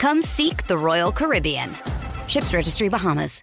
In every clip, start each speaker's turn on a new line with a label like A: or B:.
A: Come seek the Royal Caribbean. Ships Registry Bahamas.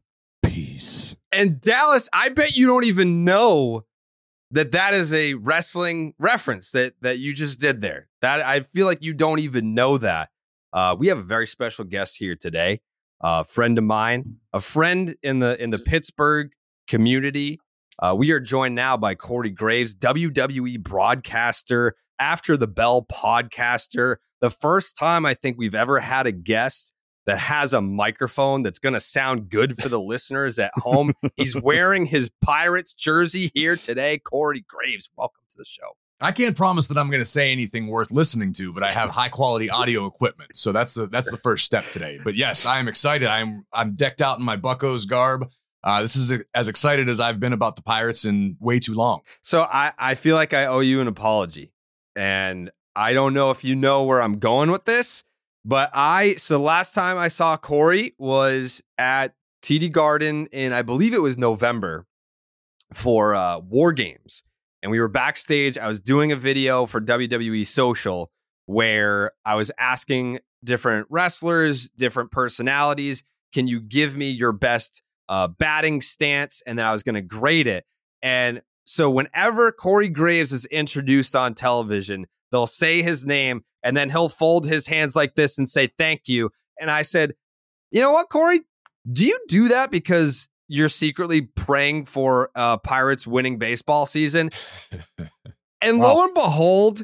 B: peace.
C: And Dallas, I bet you don't even know that that is a wrestling reference that that you just did there. That I feel like you don't even know that. Uh, we have a very special guest here today, a friend of mine, a friend in the in the Pittsburgh community. Uh, we are joined now by Corey Graves, WWE broadcaster, after the bell podcaster. The first time I think we've ever had a guest that has a microphone that's going to sound good for the listeners at home. He's wearing his Pirates jersey here today. Corey Graves, welcome to the show.
B: I can't promise that I'm going to say anything worth listening to, but I have high quality audio equipment, so that's the that's the first step today. But yes, I am excited. I'm I'm decked out in my Buccos garb. Uh, this is a, as excited as I've been about the Pirates in way too long.
C: So I I feel like I owe you an apology, and I don't know if you know where I'm going with this. But I so last time I saw Corey was at TD Garden in I believe it was November for uh, War Games, and we were backstage. I was doing a video for WWE Social where I was asking different wrestlers, different personalities, can you give me your best uh, batting stance? And then I was going to grade it. And so whenever Corey Graves is introduced on television, they'll say his name and then he'll fold his hands like this and say thank you. And I said, you know what, Corey? Do you do that because you're secretly praying for uh, Pirates winning baseball season? and wow. lo and behold,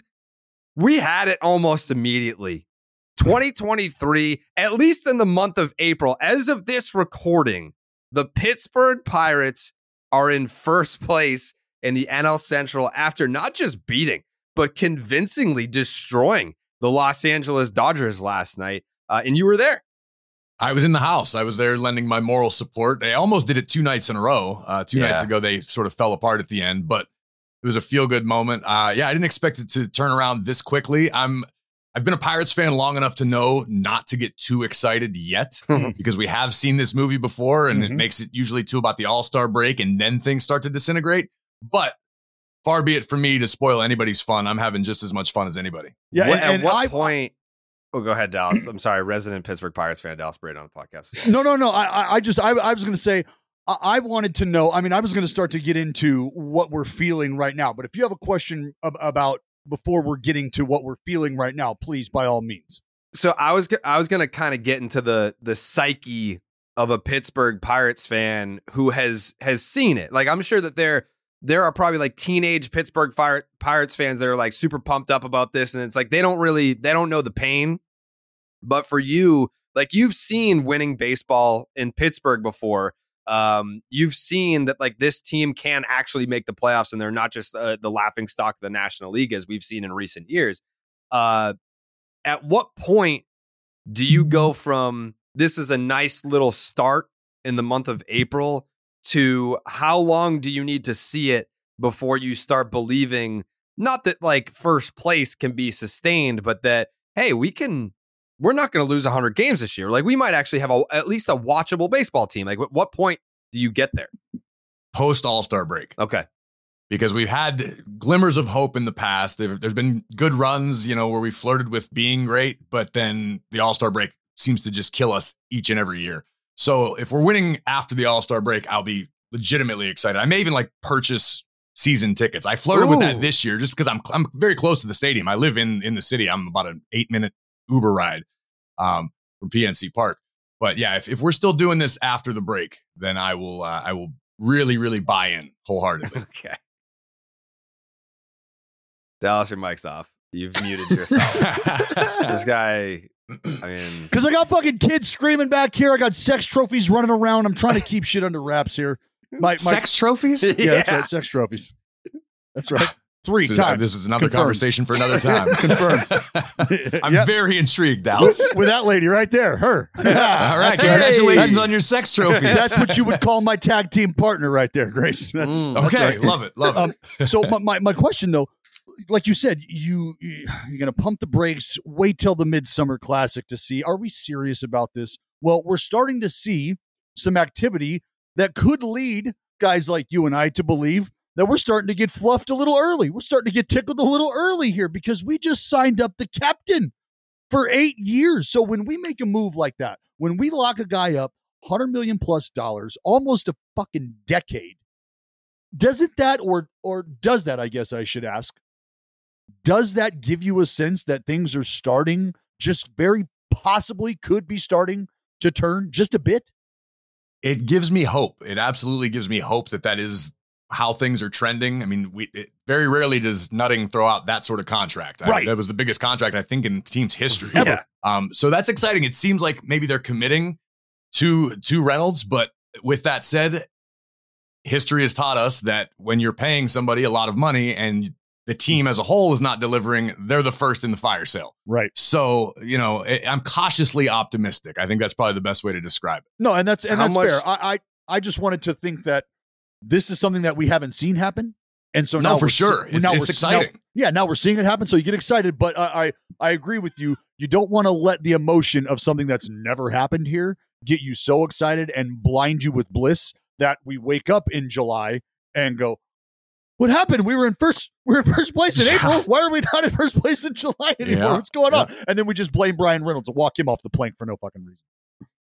C: we had it almost immediately. 2023, at least in the month of April, as of this recording, the Pittsburgh Pirates are in first place in the NL Central after not just beating, but convincingly destroying the Los Angeles Dodgers last night. Uh, and you were there.
B: I was in the house. I was there lending my moral support. They almost did it two nights in a row. Uh, two yeah. nights ago, they sort of fell apart at the end, but it was a feel good moment. Uh, yeah, I didn't expect it to turn around this quickly. I'm I've been a Pirates fan long enough to know not to get too excited yet because we have seen this movie before and mm-hmm. it makes it usually too about the All Star break and then things start to disintegrate. But far be it from me to spoil anybody's fun. I'm having just as much fun as anybody.
C: Yeah. What, and, at what I, point? Oh, go ahead, Dallas. I'm sorry, resident Pittsburgh Pirates fan, Dallas Braden on the podcast.
D: No, no, no. I, I just, I, I was going to say, I, I wanted to know. I mean, I was going to start to get into what we're feeling right now. But if you have a question ab- about before we're getting to what we're feeling right now, please, by all means.
C: So I was, I was going to kind of get into the the psyche of a Pittsburgh Pirates fan who has has seen it. Like I'm sure that there there are probably like teenage Pittsburgh Fire, Pirates fans that are like super pumped up about this and it's like they don't really they don't know the pain. But for you, like you've seen winning baseball in Pittsburgh before. Um, you've seen that like this team can actually make the playoffs and they're not just uh, the laughing stock of the National League as we've seen in recent years. Uh, at what point do you go from this is a nice little start in the month of April to how long do you need to see it before you start believing not that like first place can be sustained, but that hey, we can we're not going to lose 100 games this year. Like we might actually have a, at least a watchable baseball team. Like at what point do you get there?
B: Post All-Star break.
C: Okay.
B: Because we've had glimmers of hope in the past. There, there's been good runs, you know, where we flirted with being great, but then the All-Star break seems to just kill us each and every year. So if we're winning after the All Star break, I'll be legitimately excited. I may even like purchase season tickets. I flirted Ooh. with that this year just because I'm I'm very close to the stadium. I live in in the city. I'm about an eight minute Uber ride um, from PNC Park. But yeah, if, if we're still doing this after the break, then I will uh, I will really really buy in wholeheartedly.
C: okay. Dallas, your mic's off. You've muted yourself. this guy I mean,
D: because I got fucking kids screaming back here. I got sex trophies running around. I'm trying to keep shit under wraps here.
B: My, my sex trophies?
D: Yeah, yeah, that's right. Sex trophies. That's right. Three
B: this
D: times.
B: Is, this is another Confirmed. conversation for another time. Confirmed. I'm yep. very intrigued, Dallas.
D: With that lady right there, her.
B: All right, congratulations on your sex trophies.
D: That's what you would call my tag team partner right there, Grace. That's,
B: mm, that's okay. Right. Love it. Love it.
D: Um, so my, my, my question though, like you said, you you're gonna pump the brakes. Wait till the midsummer classic to see are we serious about this. Well, we're starting to see some activity that could lead guys like you and I to believe that we're starting to get fluffed a little early. We're starting to get tickled a little early here because we just signed up the captain for eight years. So when we make a move like that, when we lock a guy up, hundred million plus dollars, almost a fucking decade, doesn't that or or does that? I guess I should ask does that give you a sense that things are starting, just very possibly could be starting to turn just a bit?
B: It gives me hope. It absolutely gives me hope that that is how things are trending. I mean, we it, very rarely does Nutting throw out that sort of contract.
D: Right.
B: I, that was the biggest contract I think in team's history.
D: Ever.
B: Um, so that's exciting. It seems like maybe they're committing to to Reynolds, but with that said, history has taught us that when you're paying somebody a lot of money and the team as a whole is not delivering, they're the first in the fire sale.
D: Right.
B: So, you know, I'm cautiously optimistic. I think that's probably the best way to describe it.
D: No, and that's and How that's much- fair. I, I I just wanted to think that this is something that we haven't seen happen. And so
B: no,
D: now
B: for sure, it's,
D: now
B: it's exciting.
D: Now, yeah, now we're seeing it happen, so you get excited. But I, I, I agree with you. You don't want to let the emotion of something that's never happened here get you so excited and blind you with bliss that we wake up in July and go, what happened? We were in first. We were in first place in April. Why are we not in first place in July anymore? Yeah, What's going yeah. on? And then we just blame Bryan Reynolds and walk him off the plank for no fucking reason.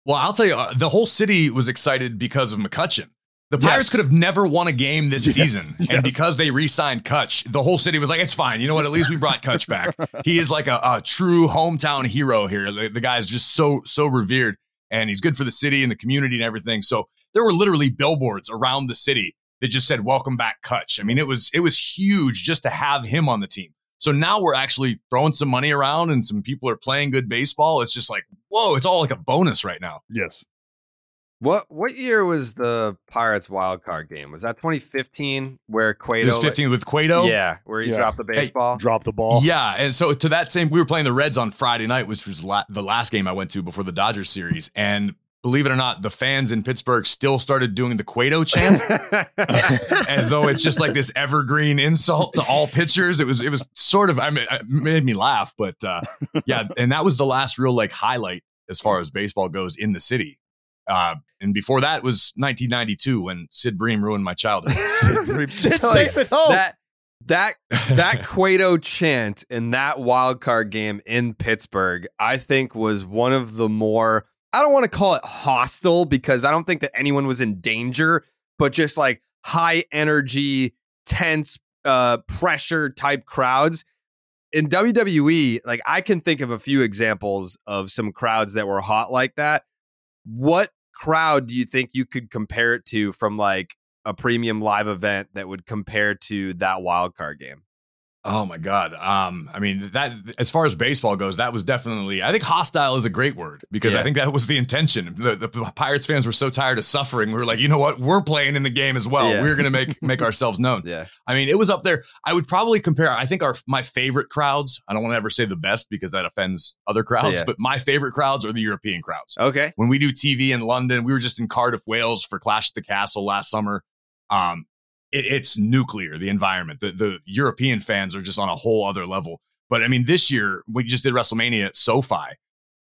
B: Well, I'll tell you, uh, the whole city was excited because of McCutchen. The Pirates yes. could have never won a game this yes. season, yes. and because they re-signed Kutch, the whole city was like, "It's fine." You know what? At least we brought Kutch back. he is like a, a true hometown hero here. The, the guy is just so so revered, and he's good for the city and the community and everything. So there were literally billboards around the city that just said welcome back Kutch. I mean, it was it was huge just to have him on the team. So now we're actually throwing some money around and some people are playing good baseball. It's just like, whoa, it's all like a bonus right now.
D: Yes.
C: What what year was the Pirates wild card game? Was that 2015 where Cueto? It
B: was 15 with Cueto.
C: Yeah, where he yeah. dropped the baseball.
D: Hey, dropped the ball.
B: Yeah, and so to that same, we were playing the Reds on Friday night, which was la- the last game I went to before the Dodgers series, and believe it or not, the fans in Pittsburgh still started doing the Cueto chant as though it's just like this evergreen insult to all pitchers. It was it was sort of I mean it made me laugh, but uh, yeah, and that was the last real like highlight as far as baseball goes in the city. Uh, and before that was 1992 when Sid Bream ruined my childhood.
D: Sid Bream, Sid, so like,
C: that that that Cueto chant in that wild card game in Pittsburgh, I think was one of the more I don't want to call it hostile because I don't think that anyone was in danger, but just like high energy, tense, uh, pressure type crowds. In WWE, like I can think of a few examples of some crowds that were hot like that. What crowd do you think you could compare it to from like a premium live event that would compare to that wild card game?
B: Oh my God. Um, I mean, that as far as baseball goes, that was definitely, I think hostile is a great word because yeah. I think that was the intention. The, the, Pirates fans were so tired of suffering. We were like, you know what? We're playing in the game as well. Yeah. We're going to make, make ourselves known.
C: Yeah.
B: I mean, it was up there. I would probably compare, I think our, my favorite crowds, I don't want to ever say the best because that offends other crowds, yeah. but my favorite crowds are the European crowds.
C: Okay.
B: When we do TV in London, we were just in Cardiff, Wales for Clash at the Castle last summer. Um, it, it's nuclear, the environment. The, the European fans are just on a whole other level. But I mean, this year we just did WrestleMania at SoFi,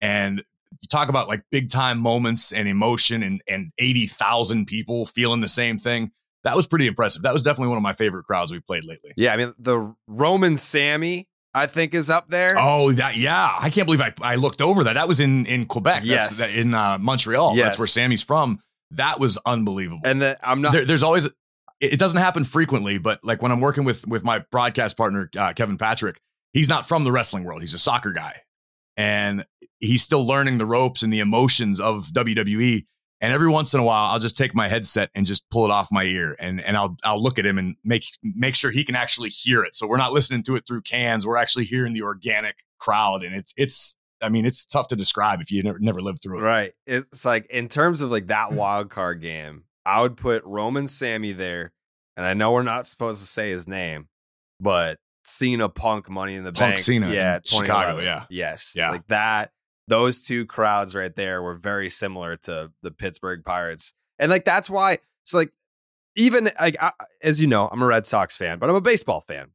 B: and you talk about like big time moments and emotion and, and 80,000 people feeling the same thing. That was pretty impressive. That was definitely one of my favorite crowds we've played lately.
C: Yeah. I mean, the Roman Sami, I think, is up there.
B: Oh, that, yeah. I can't believe I, I looked over that. That was in, in Quebec.
C: Yes.
B: That's, in uh, Montreal.
C: Yes.
B: That's where Sami's from. That was unbelievable.
C: And the, I'm not,
B: there, there's always, it doesn't happen frequently, but like when I'm working with with my broadcast partner uh, Kevin Patrick, he's not from the wrestling world. He's a soccer guy, and he's still learning the ropes and the emotions of WWE. And every once in a while, I'll just take my headset and just pull it off my ear, and and I'll I'll look at him and make make sure he can actually hear it. So we're not listening to it through cans. We're actually hearing the organic crowd, and it's it's I mean, it's tough to describe if you never never lived through it.
C: Right. It's like in terms of like that wild card game, I would put Roman Sami there, and I know we're not supposed to say his name, but Cena Punk Money in the
B: Punk
C: Bank,
B: Cena,
C: yeah,
B: Chicago, yeah,
C: yes,
B: yeah,
C: like that. Those two crowds right there were very similar to the Pittsburgh Pirates, and like that's why it's like even like I, as you know, I'm a Red Sox fan, but I'm a baseball fan,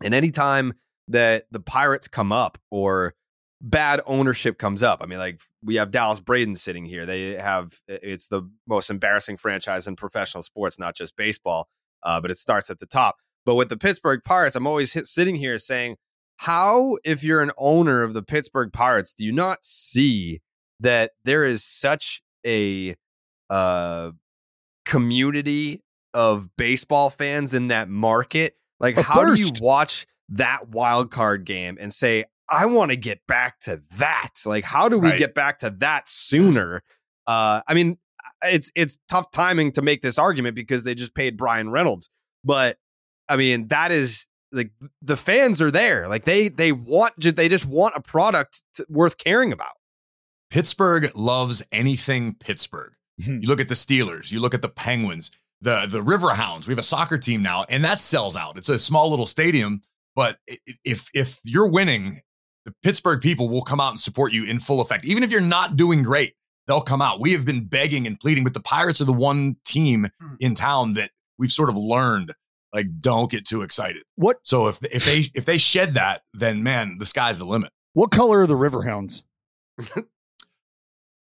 C: and anytime that the Pirates come up or bad ownership comes up. I mean, like we have Dallas Braden sitting here. They have it's the most embarrassing franchise in professional sports, not just baseball, uh, but it starts at the top. But with the Pittsburgh Pirates, I'm always hit, sitting here saying, how, if you're an owner of the Pittsburgh Pirates, do you not see that there is such a uh, community of baseball fans in that market? Like, how do you watch that wild card game and say, I want to get back to that. Like, how do we
B: Right.
C: get back to that sooner? Uh, I mean, it's it's tough timing to make this argument because they just paid Bryan Reynolds, but I mean that is like the fans are there. Like they they want they just want a product to, worth caring about.
B: Pittsburgh loves anything Pittsburgh. you look at the Steelers, you look at the Penguins, the the Riverhounds. We have a soccer team now, and that sells out. It's a small little stadium, but if if you're winning, the Pittsburgh people will come out and support you in full effect. Even if you're not doing great, they'll come out. We have been begging and pleading, but the Pirates are the one team hmm. in town that we've sort of learned like don't get too excited.
D: What
B: So if if they if they shed that, then man, the sky's the limit.
D: what color are the Riverhounds?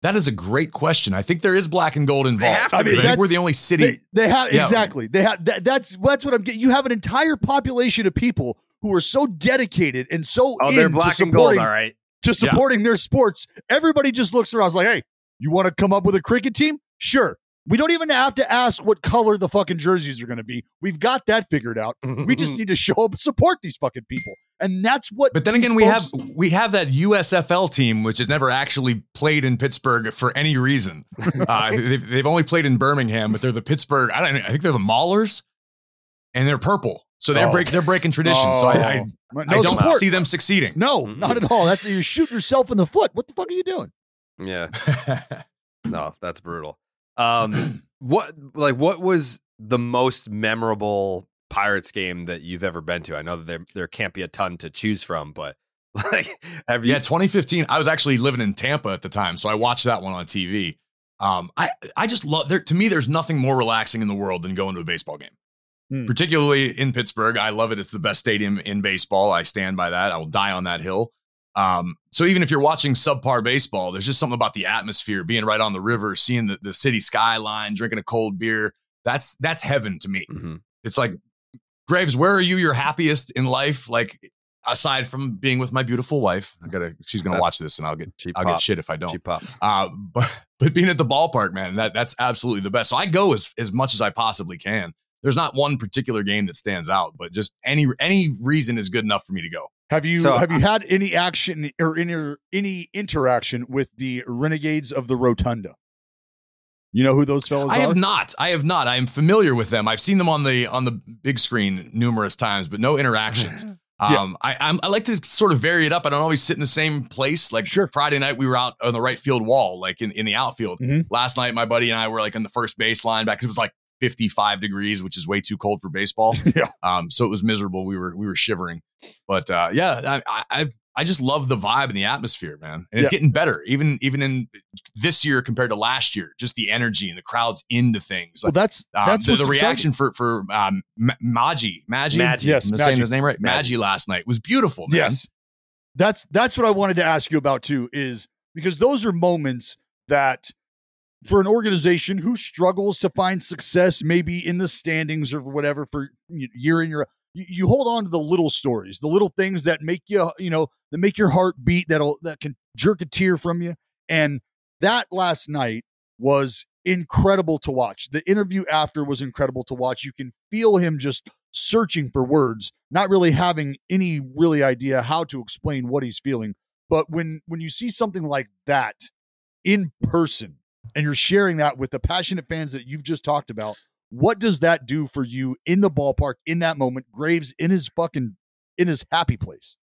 B: That is a great question. I think there is black and gold involved.
C: have to
B: I,
C: be.
B: think we're the only city.
D: They, they have
B: Yeah.
D: exactly. They have that, that's that's what I'm getting. You have an entire population of people who are so dedicated and so
C: Oh, they're
D: into
C: black and gold, all right.
D: to supporting their sports. Everybody just looks around, is like, "Hey, you want to come up with a cricket team? Sure." We don't even have to ask what color the fucking jerseys are going to be. We've got that figured out. We just need to show up and support these fucking people, and that's what.
B: but then
D: these
B: again, we have we have that USFL team, which has never actually played in Pittsburgh for any reason. Uh, they've, they've only played in Birmingham, but they're the Pittsburgh. I don't. I think they're the Maulers, and they're purple. So they're
D: Oh.
B: break they're breaking tradition. so I, I,
D: no
B: I don't
D: support.
B: see them succeeding.
D: No,
C: Mm-hmm.
D: not at all. That's you're shooting yourself in the foot. What the fuck are you doing?
C: Yeah. No, that's brutal. Um, what like what was the most memorable Pirates game that you've ever been to? I know that there there can't be a ton to choose from, but like have you?
B: Yeah, 2015. I was actually living in Tampa at the time, so I watched that one on TV. Um, I I just love there. To me, there's nothing more relaxing in the world than going to a baseball game.
D: Hmm.
B: Particularly in Pittsburgh, I love it. It's the best stadium in baseball. I stand by that. I will die on that hill. Um, so even if you're watching subpar baseball, there's just something about the atmosphere, being right on the river, seeing the, the city skyline, drinking a cold beer. That's that's heaven to me.
C: Mhm.
B: It's like Graves, where are you your happiest in life? Like aside from being with my beautiful wife, I gotta she's gonna
C: That's
B: watch this and I'll get
C: cheap
B: I'll
C: pop.
B: get shit if I don't. Uh, but but being at the ballpark, man, that that's absolutely the best. So I go as as much as I possibly can. There's not one particular game that stands out, but just any any reason is good enough for me to go.
D: Have you
C: So,
D: have you had any action or any any interaction with the Renegades of the Rotunda? You know who those fellows
B: I
D: are?
B: I have not. I have not. I am familiar with them. I've seen them on the on the big screen numerous times, but no interactions.
D: Yeah.
B: Um, I I'm, I like to sort of vary it up. I don't always sit in the same place. Like
D: Sure.
B: Friday night, we were out on the right field wall, like in, in the outfield.
D: Mhm.
B: Last night, my buddy and I were like in the first baseline back 'cause it was like 55 degrees, which is way too cold for baseball.
D: Yeah.
B: Um, so it was miserable. We were we were shivering, but uh, yeah, I, I I I just love the vibe and the atmosphere, man. And it's
D: Yeah.
B: getting better, even even in this year compared to last year. Just the energy and the crowds into things.
D: Well,
B: Like,
D: that's
B: um,
D: that's
B: the,
D: what's
B: the
D: exciting.
B: reaction for for um, Ma- Maji Maji.
C: Maji.
D: Yes,
B: I'm saying his name right.
C: Maji.
B: Maji last night was beautiful. Man.
D: Yes. That's that's what I wanted to ask you about too, is because those are moments that for an organization who struggles to find success, maybe in the standings or whatever for year in year, you, hold on to the little stories, the little things that make you, you know, that make your heart beat, that'll that can jerk a tear from you. And that last night was incredible to watch. The interview after was incredible to watch. You can feel him just searching for words, not really having any really idea how to explain what he's feeling. But when when you see something like that in person and you're sharing that with the passionate fans that you've just talked about, what does that do for you in the ballpark in that moment? Graves in his fucking in his happy place.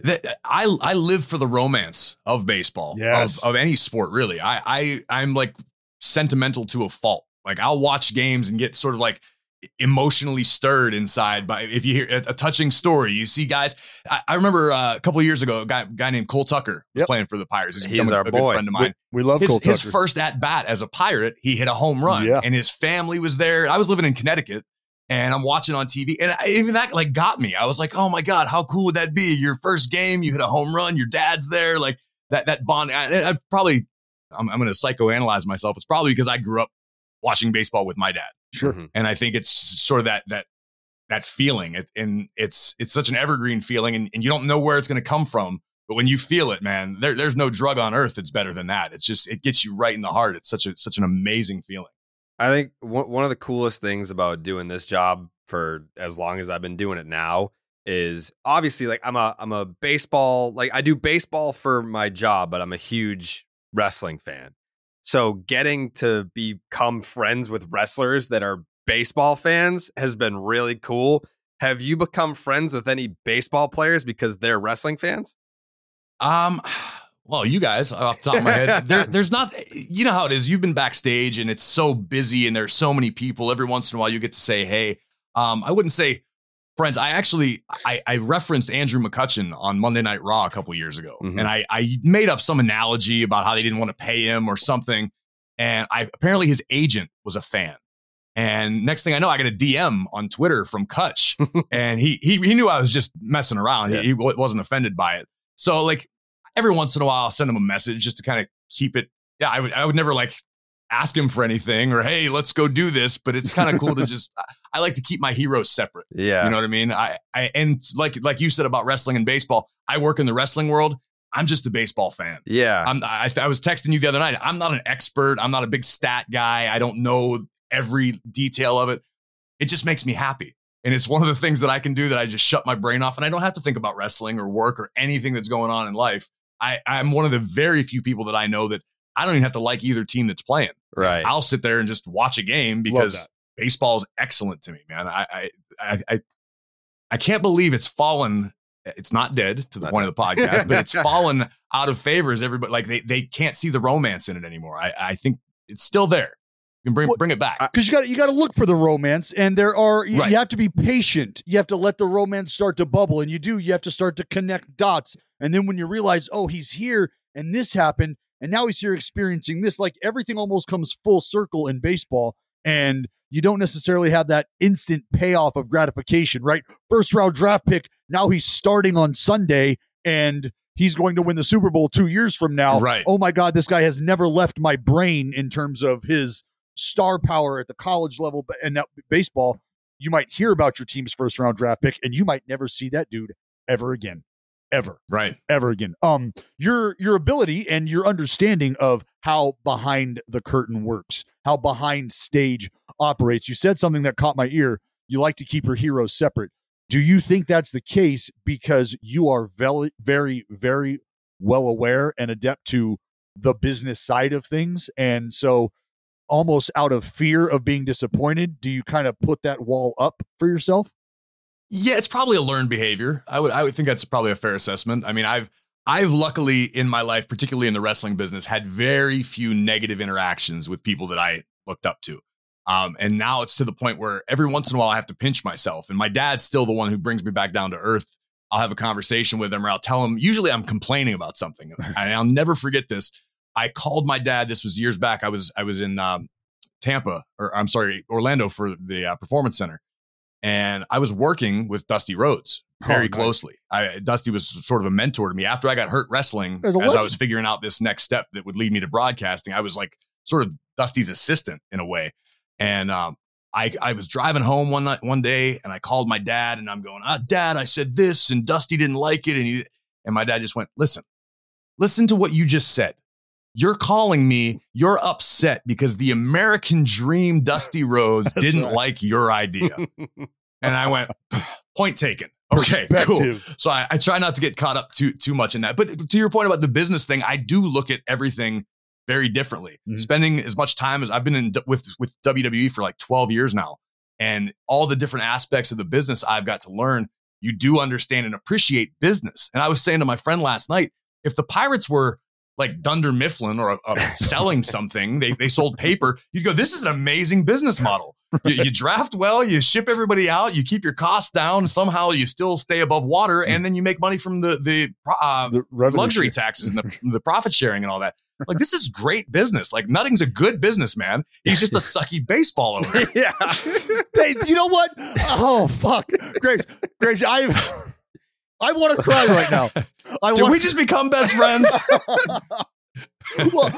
B: that uh, I I live for the romance of baseball,
D: Yes.
B: of, of any sport really. I I I'm like sentimental to a fault. Like I'll watch games and get sort of like emotionally stirred inside by if you hear a, a touching story. You see guys. I, I remember uh, a couple of years ago, a guy, guy named Cole Tucker was
D: Yep.
B: playing for the Pirates.
C: He's
B: a-
C: our
B: a good
C: boy.
B: friend of mine.
D: We love
B: his,
D: Cole
B: his
D: Tucker.
B: first at bat as a pirate, he hit a home run,
D: Yeah.
B: and his family was there. I was living in Connecticut, and I'm watching on TV, and I, even that like got me. I was like, oh my god, how cool would that be? Your first game, you hit a home run, your dad's there, like that that bond. I, I probably, I'm, I'm going to psychoanalyze myself. It's probably because I grew up watching baseball with my dad,
D: Sure.
C: Mhm.
B: and I think it's sort of that that that feeling, it, and it's it's such an evergreen feeling, and, and you don't know where it's going to come from. But when you feel it, man, there, there's no drug on earth that's better than that. It's just it gets you right in the heart. It's such a such an amazing feeling.
C: I think one one of the coolest things about doing this job for as long as I've been doing it now is obviously like I'm a I'm a baseball like I do baseball for my job, but I'm a huge wrestling fan. So getting to become friends with wrestlers that are baseball fans has been really cool. Have you become friends with any baseball players because they're wrestling fans?
B: Um, well, you guys off the top of my head, there, there's not. You know how it is. You've been backstage, and it's so busy, and there's so many people. Every once in a while, you get to say, "Hey." Um, I wouldn't say friends. I actually I, I referenced Andrew McCutchen on Monday Night Raw a couple years ago,
C: Mhm.
B: and I I made up some analogy about how they didn't want to pay him or something, and I apparently his agent was a fan. And next thing I know, I got a DM on Twitter from Kutch, and he he he knew I was just messing around.
C: Yeah.
B: He, he wasn't offended by it. So like every once in a while, I'll send him a message just to kind of keep it. Yeah, I would I would never like ask him for anything or hey, let's go do this. But it's kind of cool to just I- like to keep my heroes separate.
C: Yeah.
B: You know what I mean? I I and like like you said about wrestling and baseball, I work in the wrestling world. I'm just a baseball fan.
C: yeah.
B: I'm, I, I was texting you the other night. I'm not an expert. I'm not a big stat guy. I don't know every detail of it. It just makes me happy. And it's one of the things that I can do that I just shut my brain off and I don't have to think about wrestling or work or anything that's going on in life. I, I'm one of the very few people that I know that I don't even have to like either team that's playing.
C: right.
B: I'll sit there and just watch a game because baseball is excellent to me, man. I, I, I, I, can't believe it's fallen. It's not dead to the
C: Not
B: point of the podcast, but it's fallen out of favor as everybody like they, they can't see the romance in it anymore. I, I think it's still there. You can bring
D: Well,
B: bring it back.
D: because you got you got to look for the romance, and there are you,
B: Right.
D: you have to be patient. You have to let the romance start to bubble, and you do. You have to start to connect dots, and then when you realize, oh, he's here, and this happened, and now he's here experiencing this, like everything almost comes full circle in baseball, and you don't necessarily have that instant payoff of gratification, right? First round draft pick, now he's starting on Sunday, and he's going to win the Super Bowl two years from now.
B: Right.
D: Oh my God, this guy has never left my brain in terms of his star power at the college level and now baseball. you might hear about your team's first round draft pick, and you might never see that dude ever again ever
B: right.
D: ever again. Um your your ability and your understanding of how behind the curtain works how behind stage operates. You said something that caught my ear. You like to keep your heroes separate. Do you think that's the case because you are very very very well aware and adept to the business side of things? And so almost out of fear of being disappointed do you kind of put that wall up for yourself
B: yeah, it's probably a learned behavior. I would I would think that's probably a fair assessment. I mean, I've I've luckily in my life, particularly in the wrestling business, had very few negative interactions with people that I looked up to. Um, and now it's to the point where every once in a while I have to pinch myself. And my dad's still the one who brings me back down to earth. I'll have a conversation with him or I'll tell him, usually I'm complaining about something. and I'll never forget this. I called my dad. This was years back. I was I was in um, Tampa, or I'm sorry, Orlando for the uh, Performance Center and I was working with Dusty Rhodes very oh, nice. closely. I, Dusty was sort of a mentor to me after I got hurt wrestling. As legend. I was figuring out this next step that would lead me to broadcasting, I was like sort of Dusty's assistant in a way. And um, I, I was driving home one night, one day, and I called my dad, and I'm going, ah, Dad, I said this, and Dusty didn't like it, and he, and my dad just went, listen, listen to what you just said. You're calling me, you're upset because the American dream Dusty Rhodes didn't right. like your idea. and I went, point taken. Okay, cool. So I, I, try not to get caught up too too much in that. But to your point about the business thing, I do look at everything very differently. Mm-hmm. Spending as much time as I've been in with with WWE for like 12 years now, and all the different aspects of the business I've got to learn, you do understand and appreciate business. And I was saying to my friend last night, if the Pirates were like Dunder Mifflin or a selling something, they, they sold paper, you'd go, this is an amazing business model. You, you, draft well, you ship everybody out, you keep your costs down, somehow you still stay above water, and then you make money from the the, uh, the luxury taxes and the, the profit sharing and all that. Like this is great business. Like Nutting's a good businessman. He's just a sucky baseball owner.
D: yeah. hey, you know what? Oh fuck, Grace, Grace, I I want to cry right now. I
B: Did we just become best friends?
D: well,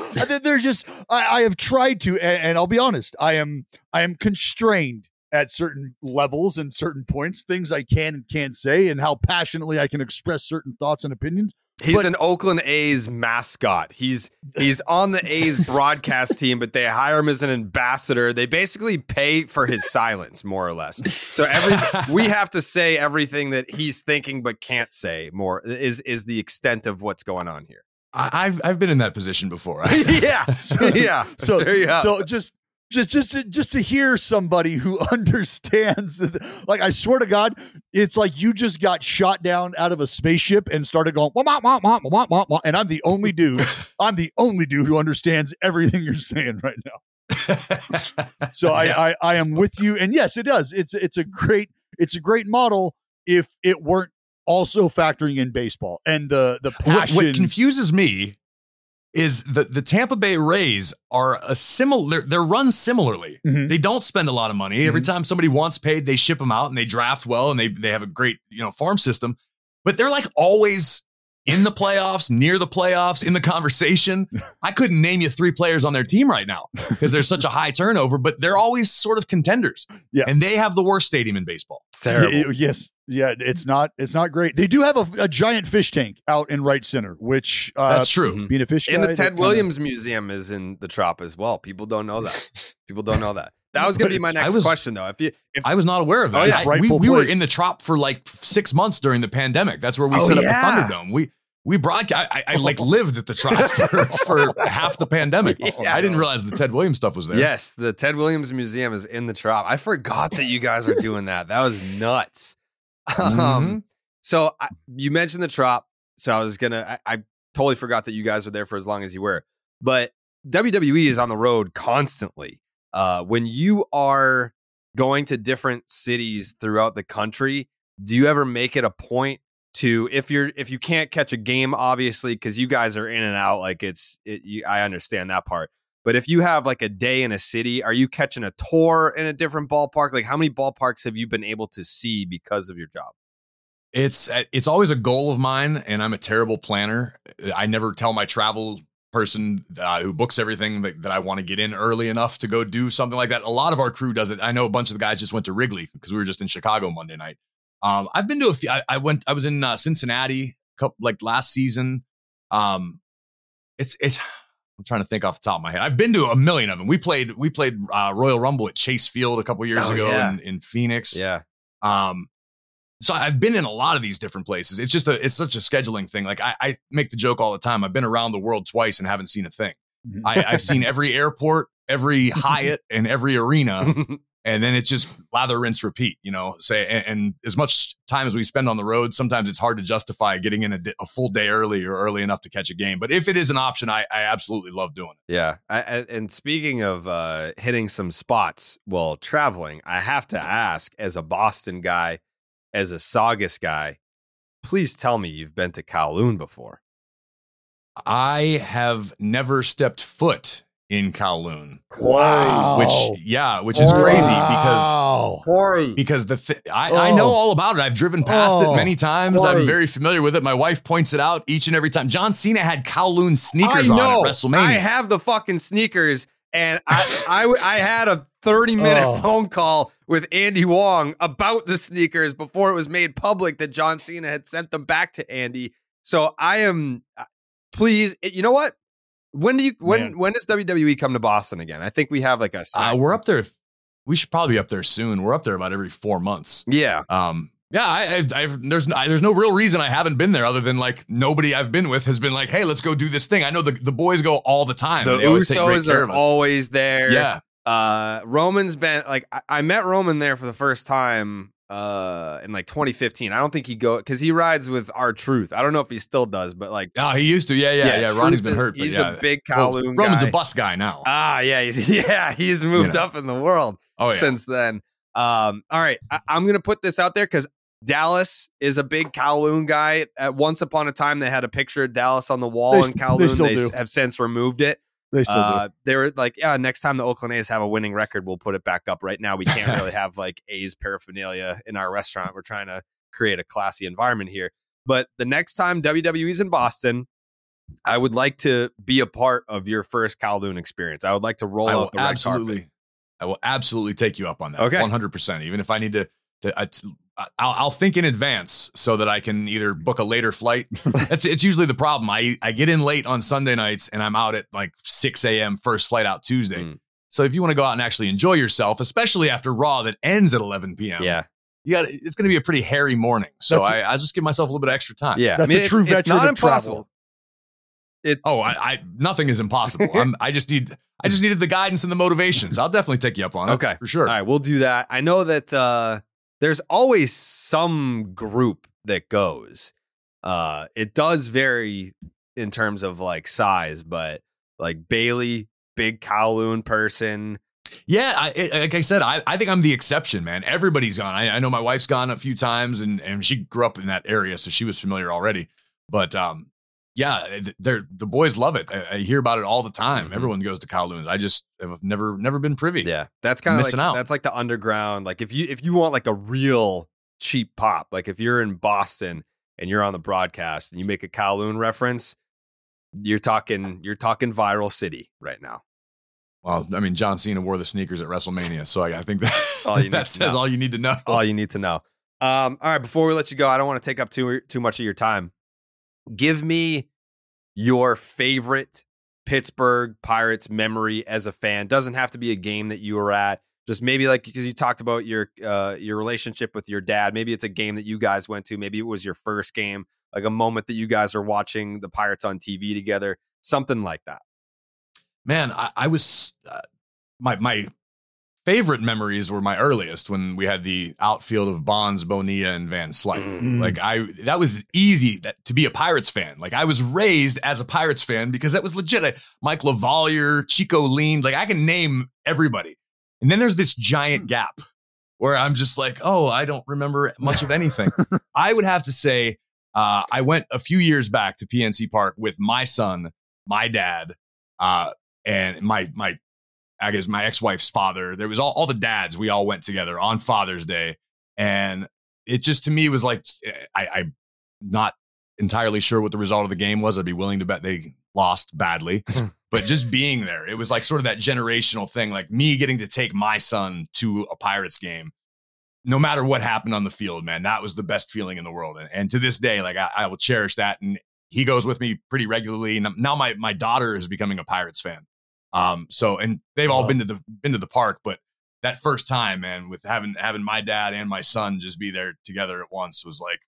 D: there's just I, I, have tried to, and, and I'll be honest, I am I am constrained at certain levels and certain points, things I can and can't say, and how passionately I can express certain thoughts and opinions.
C: He's but, an Oakland A's mascot. He's he's on the A's broadcast team, but they hire him as an ambassador. They basically pay for his silence, more or less. So every we have to say everything that he's thinking but can't say. More is is the extent of what's going on here.
B: I've I've been in that position before.
C: yeah, yeah.
D: So there you go. so just just just to, just to hear somebody who understands like i swear to god it's like you just got shot down out of a spaceship and started going wah, wah, wah, wah, wah, wah, wah, and i'm the only dude i'm the only dude who understands everything you're saying right now so. I, I i am with you and yes it does it's it's a great it's a great model if it weren't also factoring in baseball and the the passion.
B: What, what confuses me is the the Tampa Bay Rays are a similar they're, run similarly. Mm-hmm. They don't spend a lot of money. Mm-hmm. Every time somebody wants paid, they ship them out and they draft well and they they have a great, you know, farm system. But they're like always in the playoffs, near the playoffs, in the conversation. I couldn't name you three players on their team right now because there's such a high turnover, but they're always sort of contenders.
D: Yeah.
B: And they have the worst stadium in baseball.
C: terrible.
D: yes. Yeah, it's not it's not great. They do have a, a giant fish tank out in right center, which uh,
B: that's true.
D: Being a fish
C: in the Ted Williams kinda... Museum is in the Trop as well. People don't know that. People don't know that. That was going to be my next was, question, though. If you, if
B: I was not aware of that, oh, yeah. I, we, we were in the Trop for like six months during the pandemic. That's where we oh, set yeah. up the Thunderdome. We we broadcast. I, I, like lived at the Trop for, for half the pandemic. Yeah. I didn't realize the Ted Williams stuff was there.
C: Yes, the Ted Williams Museum is in the Trop. I forgot that you guys are doing that. That was nuts. Mm-hmm. Um, so I, you mentioned the Trop. So I was gonna. I, I totally forgot that you guys were there for as long as you were. But WWE is on the road constantly. Uh, when you are going to different cities throughout the country, do you ever make it a point to if you're if you can't catch a game obviously because you guys are in and out like it's it, you, i understand that part but if you have like a day in a city are you catching a tour in a different ballpark? Like how many ballparks have you been able to see because of your job?
B: It's uh, it's always a goal of mine and i'm a terrible planner. I never tell my travel person uh, who books everything that, that I want to get in early enough to go do something like that. A lot of our crew does it. I know a bunch of the guys just went to Wrigley because we were just in Chicago Monday night. Um, I've been to a few. I, I went. I was in uh, Cincinnati, couple, like last season. Um, it's it's. I'm trying to think off the top of my head. I've been to a million of them. We played we played uh, Royal Rumble at Chase Field a couple years
C: Oh,
B: ago
C: yeah.
B: in, in Phoenix.
C: Yeah.
B: Um, so I've been in a lot of these different places. It's just a it's such a scheduling thing. Like I, I make the joke all the time. I've been around the world twice and haven't seen a thing. I, I've seen every airport, every Hyatt, and every arena, and then it's just lather, rinse, repeat. You know, say and, and as much time as we spend on the road, sometimes it's hard to justify getting in a, a full day early or early enough to catch a game. But if it is an option, I, I absolutely love doing it.
C: Yeah. I, and speaking of uh, hitting some spots while traveling, I have to ask, as a Boston guy, as a Saugus guy, please tell me you've been to Kowloon before.
B: I have never stepped foot in Kowloon.
D: Wow.
B: Which yeah, which is crazy because
D: Wow.
B: because the th- I, I oh. know
D: Oh.
B: all about it. I've driven past
D: Oh.
B: it many times.
D: Corey.
B: I'm very familiar with it. My wife points it out each and every time. John Cena had Kowloon sneakers
C: I
B: on at WrestleMania.
C: I have the fucking sneakers, and I, I had a 30 minute
D: Oh.
C: phone call with Andy Wong about the sneakers before it was made public that John Cena had sent them back to Andy. So I am, uh, please, you know what? When do you when
B: Man.
C: when does WWE come to Boston again? I think we have like a
B: uh, we're up there. We should probably be up there soon. We're up there about every four months.
C: yeah.
B: Um, yeah, I, I've, I've there's I, there's no real reason I haven't been there other than like nobody I've been with has been like, hey, let's go do this thing. I know the, the boys go all the time.
C: The
B: always take great
C: Usos
B: care
C: are always there.
B: Yeah.
C: Uh, Roman's been like I, I met Roman there for the first time uh in like 2015. I don't think he go because he rides with R-Truth. I don't know if he still does, but like
B: Oh, he used to. Yeah, yeah, yeah. Ronnie's
C: Truth
B: been
C: is-
B: hurt. But
C: He's
B: yeah.
C: a big
B: Well,
C: Kowloon
B: Roman's
C: guy.
B: a bus guy now.
C: Ah, yeah, he's, yeah, he's moved
B: know.
C: up in the world
B: Oh, yeah.
C: since then. Um, all right, I, I'm gonna put this out there because Dallas is a big Kowloon guy. At once upon a time, they had a picture of Dallas on the wall
D: They
C: in
D: s- they still
C: They,
D: do.
C: have since removed it.
D: They still
C: Uh, they were like, yeah, next time the Oakland A's have a winning record, we'll put it back up. Right now, we can't really have like A's paraphernalia in our restaurant. We're trying to create a classy environment here. But the next time WWE's in Boston, I would like to be a part of your first Kowloon experience. I would like to roll
B: I
C: out the red
B: absolutely,
C: carpet.
B: I will absolutely take you up on that.
C: Okay.
B: one hundred percent. Even if I need to, to I, I'll, I'll think in advance so that I can either book a later flight. That's it's usually the problem. I I get in late on Sunday nights and I'm out at like six a.m. first flight out Tuesday.
C: Mm.
B: So if you want to go out and actually enjoy yourself, especially after Raw that ends at eleven p.m.
C: Yeah,
B: you got it's going to be a pretty hairy morning. So
D: That's-
B: I I just give myself a little bit of extra time.
C: yeah.
D: That's
C: I mean,
D: a true
C: it's, it's
D: veteran
C: not impossible.
D: travel.
C: It,
B: Oh, I, I nothing is impossible. I'm, I just need I just needed the guidance and the motivations. I'll definitely take you up on it.
C: Okay.
B: for sure.
C: All right, we'll do that. I know that uh, there's always some group that goes. Uh, it does vary in terms of like size, but like Bayley, big Kowloon person.
B: Yeah, I, like I said, I, I think I'm the exception, man. Everybody's gone. I, I know my wife's gone a few times, and and she grew up in that area, so she was familiar already. But um, yeah, they're the boys love it. I, I hear about it all the time.
C: Mhm.
B: Everyone goes to Kowloon. I just have never never been privy.
C: Yeah, that's kind of like,
B: Missing out.
C: That's like the underground. Like if you if you want like a real cheap pop, like if you're in Boston and you're on the broadcast and you make a Kowloon reference, you're talking you're talking viral city right now.
B: Well, I mean, John Cena wore the sneakers at WrestleMania, so I, I think that,
C: all you need
B: that says
C: know.
B: all you need to know.
C: all you need to know. Um, all right, before we let you go, I don't want to take up too too much of your time. Give me your favorite Pittsburgh Pirates memory as a fan. Doesn't have to be a game that you were at. Just maybe like because you talked about your uh, your relationship with your dad. Maybe it's a game that you guys went to. Maybe it was your first game, like a moment that you guys are watching the Pirates on TV together. Something like that.
B: man i, I was uh, my my favorite memories were my earliest when we had the outfield of bonds bonilla and van slyke.
C: Mm.
B: like i that was easy that, to be a pirates fan. Like i was raised as a pirates fan because that was legit. I, Mike LaValliere Chico Lind like i can name everybody. And then there's this giant gap where i'm just like oh i don't remember much of anything. I would have to say uh, i went a few years back to pnc park with my son my dad uh, and my my I guess my ex-wife's father. There was all, all the dads. We all went together on Father's Day. And it just to me was like eh, I, I'm not entirely sure what the result of the game was. I'd be willing to bet they lost badly, hmm. but just being there, it was like sort of that generational thing. Like me getting to take my son to a Pirates game, no matter what happened on the field, man, that was the best feeling in the world. And, and to this day, like I, I will cherish that. And he goes with me pretty regularly. And now my my daughter is becoming a Pirates fan. Um, so and they've all been to the been to the park, but that first time, man, with having having my dad and my son just be there together at once was like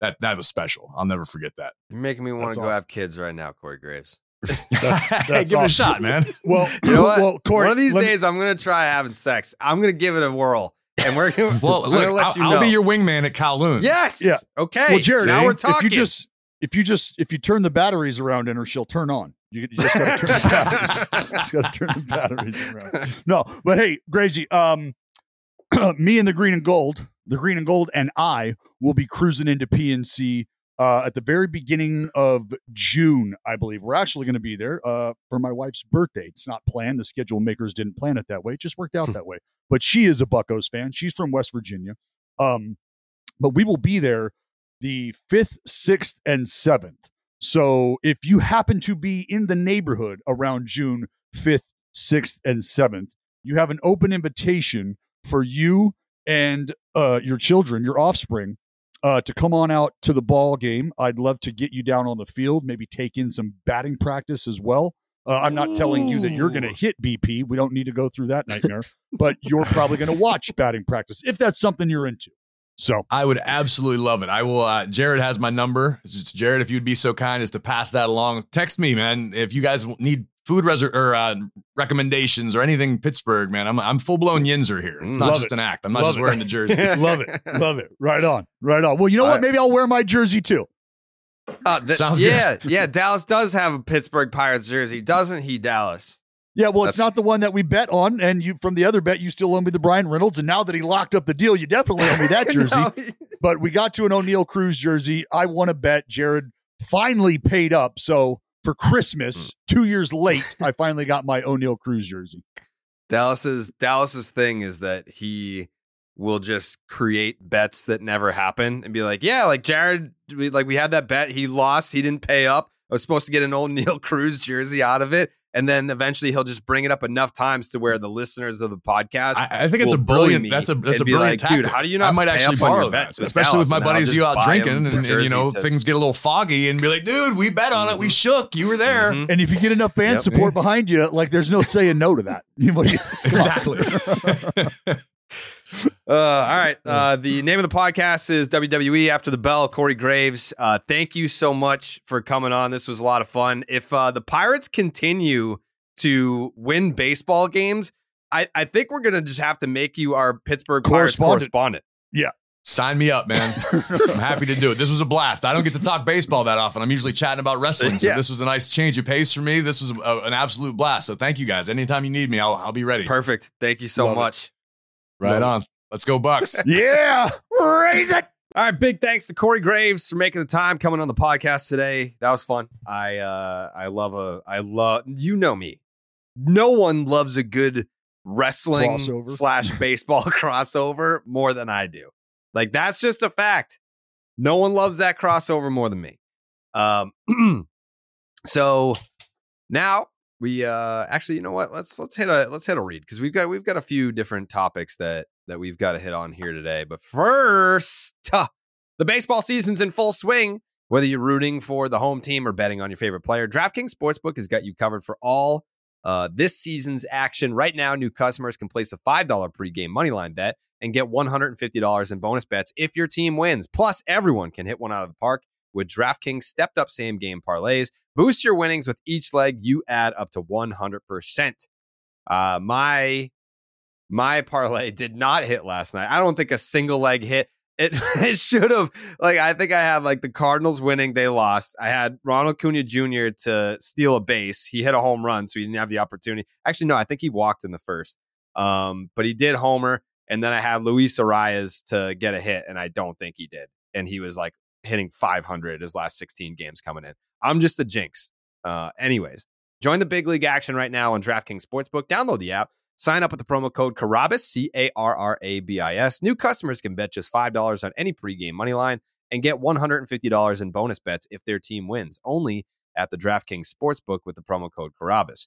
B: that that was special. I'll never forget that.
C: You're making me want to go awesome. have kids right now, Corey Graves.
B: that's, that's hey, give awesome. it a shot, man.
D: Well,
C: you know what?
D: Well,
C: Corey, one of these days me... I'm gonna try having sex. I'm gonna give it a whirl. And we're gonna, well, look, gonna let
B: I'll,
C: you know.
B: I'll be your wingman at Kowloon.
C: Yes.
D: Yeah.
C: Okay.
D: Well, Jared,
C: now we're talking.
D: If you just if you just if you turn the batteries around in her, she'll turn on. You, you just got to turn the batteries. just got to turn the batteries around. No, but hey, Grazy, um, me and the green and gold, the green and gold, and I will be cruising into PNC uh, at the very beginning of June, I believe. We're actually going to be there uh, for my wife's birthday. It's not planned. The schedule makers didn't plan it that way. It just worked out hmm. that way. But she is a Buccos fan. She's from West Virginia. Um, but we will be there the 5th, 6th, and 7th. So if you happen to be in the neighborhood around June 5th, 6th, and 7th, you have an open invitation for you and uh, your children, your offspring, uh, to come on out to the ball game. I'd love to get you down on the field, maybe take in some batting practice as well. Uh, I'm not Ooh. telling you that you're going to hit BP. We don't need to go through that nightmare, but you're probably going to watch batting practice if that's something you're into. So
B: I would absolutely love it. I will. Uh, Jared has my number. It's Jared, if you'd be so kind as to pass that along, text me, man. If you guys need food res- or uh, recommendations or anything Pittsburgh, man, I'm I'm full blown Yinzer here. It's not love just it. an act. I'm not love just it. wearing the jersey.
D: love it, love it. Right on, right on. Well, you know All what? Right. Maybe I'll wear my jersey too.
C: Uh, th- Sounds yeah, good. yeah. Dallas does have a Pittsburgh Pirates jersey, doesn't he, Dallas?
D: Yeah, well, That's... it's not the one that we bet on, and you from the other bet, you still owe me the Bryan Reynolds, and now that he locked up the deal, you definitely owe me that jersey. no. But we got to an Oneil Cruz jersey. I want to bet Jared finally paid up, so for Christmas, mm. two years late, I finally got my Oneil Cruz jersey.
C: Dallas's Dallas's thing is that he will just create bets that never happen and be like, yeah, like Jared, we, like we had that bet, he lost, he didn't pay up. I was supposed to get an Oneil Cruz jersey out of it and then eventually he'll just bring it up enough times to where the listeners of the podcast.
B: I, I think it's a brilliant. That's a that's a brilliant like,
C: dude. How do you not? I
B: might actually borrow that, especially with my buddies you out drinking, and, and, you know to... things get a little foggy, and be like, dude, we bet on it, we mm-hmm. shook, you were there.
D: Mm-hmm. And if you get enough fan yep. support behind you, like there's no saying no to that.
B: exactly.
C: Uh, all right. Uh, the name of the podcast is WWE After the Bell. Corey Graves, uh, thank you so much for coming on. This was a lot of fun. If uh, the Pirates continue to win baseball games, I, I think we're going to just have to make you our Pittsburgh Pirates correspondent.
D: Yeah.
B: Sign me up, man. I'm happy to do it. This was a blast. I don't get to talk baseball that often. I'm usually chatting about wrestling. So yeah. this was a nice change of pace for me. This was a, an absolute blast. So thank you guys. Anytime you need me, I'll, I'll be ready.
C: Perfect. Thank you so Love much. It.
B: Right on. Let's go, Bucks.
D: yeah. Raise it.
C: All right, big thanks to Corey Graves for making the time coming on the podcast today. That was fun. I uh I love a I love you know me. No one loves a good wrestling crossover. slash baseball crossover more than I do. Like that's just a fact. No one loves that crossover more than me. Um so now we uh actually you know what? Let's let's hit a let's hit a read because we've got we've got a few different topics that that we've got to hit on here today. But first uh, the baseball season's in full swing. Whether you're rooting for the home team or betting on your favorite player draftkings sportsbook has got you covered for all uh, this season's action. Right now new customers can place a $5 pregame moneyline bet and get $150 in bonus bets if your team wins. Plus everyone can hit one out of the park with DraftKings stepped up same game parlays. Boost your winnings with each leg you add up to 100%. Uh, my my parlay did not hit last night. I don't think a single leg hit. It it should have like I think I had like the Cardinals winning, they lost. I had Ronald Acuña Jr. to steal a base. He hit a home run, so he didn't have the opportunity. Actually, no, I think he walked in the first. Um, but he did homer, and then I had Luis Arraez to get a hit, and I don't think he did. And he was like hitting 500 his last 16 games coming in. I'm just a jinx. Uh, anyways, join the big league action right now on DraftKings Sportsbook. Download the app. Sign up with the promo code Carrabis, C A R R A B I S. New customers can bet just $5 on any pregame money line and get $150 in bonus bets if their team wins. Only at the DraftKings Sportsbook with the promo code Carrabis.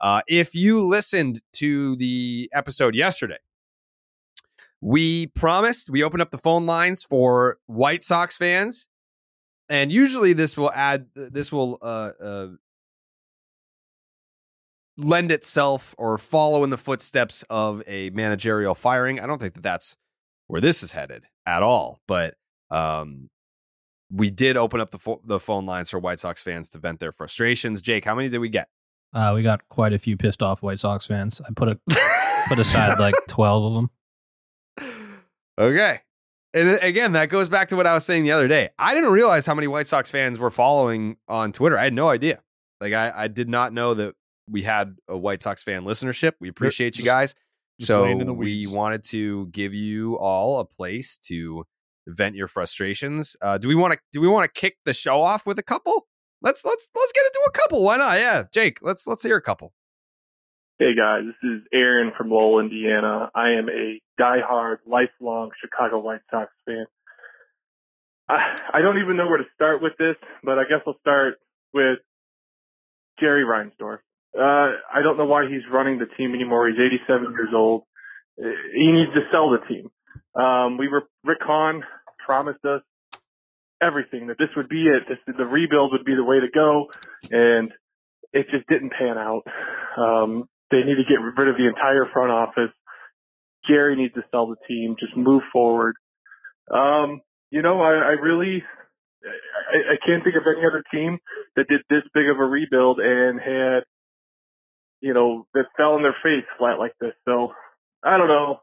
C: Uh, if you listened to the episode yesterday, we promised we opened up the phone lines for White Sox fans, and usually this will add this will uh, uh, lend itself or follow in the footsteps of a managerial firing. I don't think that that's where this is headed at all, but um, we did open up the fo- the phone lines for White Sox fans to vent their frustrations. Jake, how many did we get?
E: Uh, we got quite a few pissed off White Sox fans. I put a put aside like twelve of them.
C: Okay. And again, that goes back to what I was saying the other day. I didn't realize how many White Sox fans were following on Twitter. I had no idea. Like I, I did not know that we had a White Sox fan listenership. We appreciate you guys. so we wanted to give you all a place to vent your frustrations. Uh, do we want to do we want to kick the show off with a couple? Let's let's let's get into a couple. Why not? Yeah, Jake, let's let's hear a couple.
F: Hey guys, this is Aaron from Lowell, Indiana. I am a diehard, lifelong Chicago White Sox fan. I, I don't even know where to start with this, but I guess I'll start with Jerry Reinsdorf. Uh, I don't know why he's running the team anymore. He's 87 years old. He needs to sell the team. Um, we were Rick Hahn promised us everything that this would be it. This, the rebuild would be the way to go, and it just didn't pan out. Um, they need to get rid of the entire front office. Jerry needs to sell the team. Just move forward. Um, you know, I, I really, I, I can't think of any other team that did this big of a rebuild and had, you know, that fell on their face flat like this. So I don't know.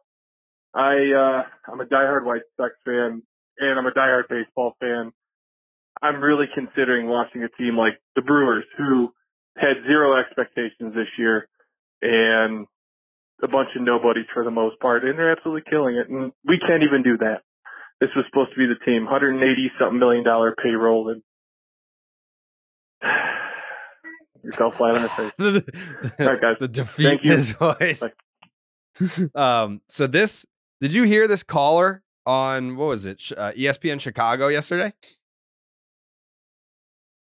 F: I, uh, I'm a diehard White Sox fan and I'm a diehard baseball fan. I'm really considering watching a team like the Brewers who had zero expectations this year and a bunch of nobodies for the most part, and they're absolutely killing it. And we can't even do that. This was supposed to be the team, 180 something million dollar payroll, and yourself flat on the face.
C: the, All right, guys. The defeat Thank you. his voice. um. So this, did you hear this caller on what was it? Uh, ESPN Chicago yesterday.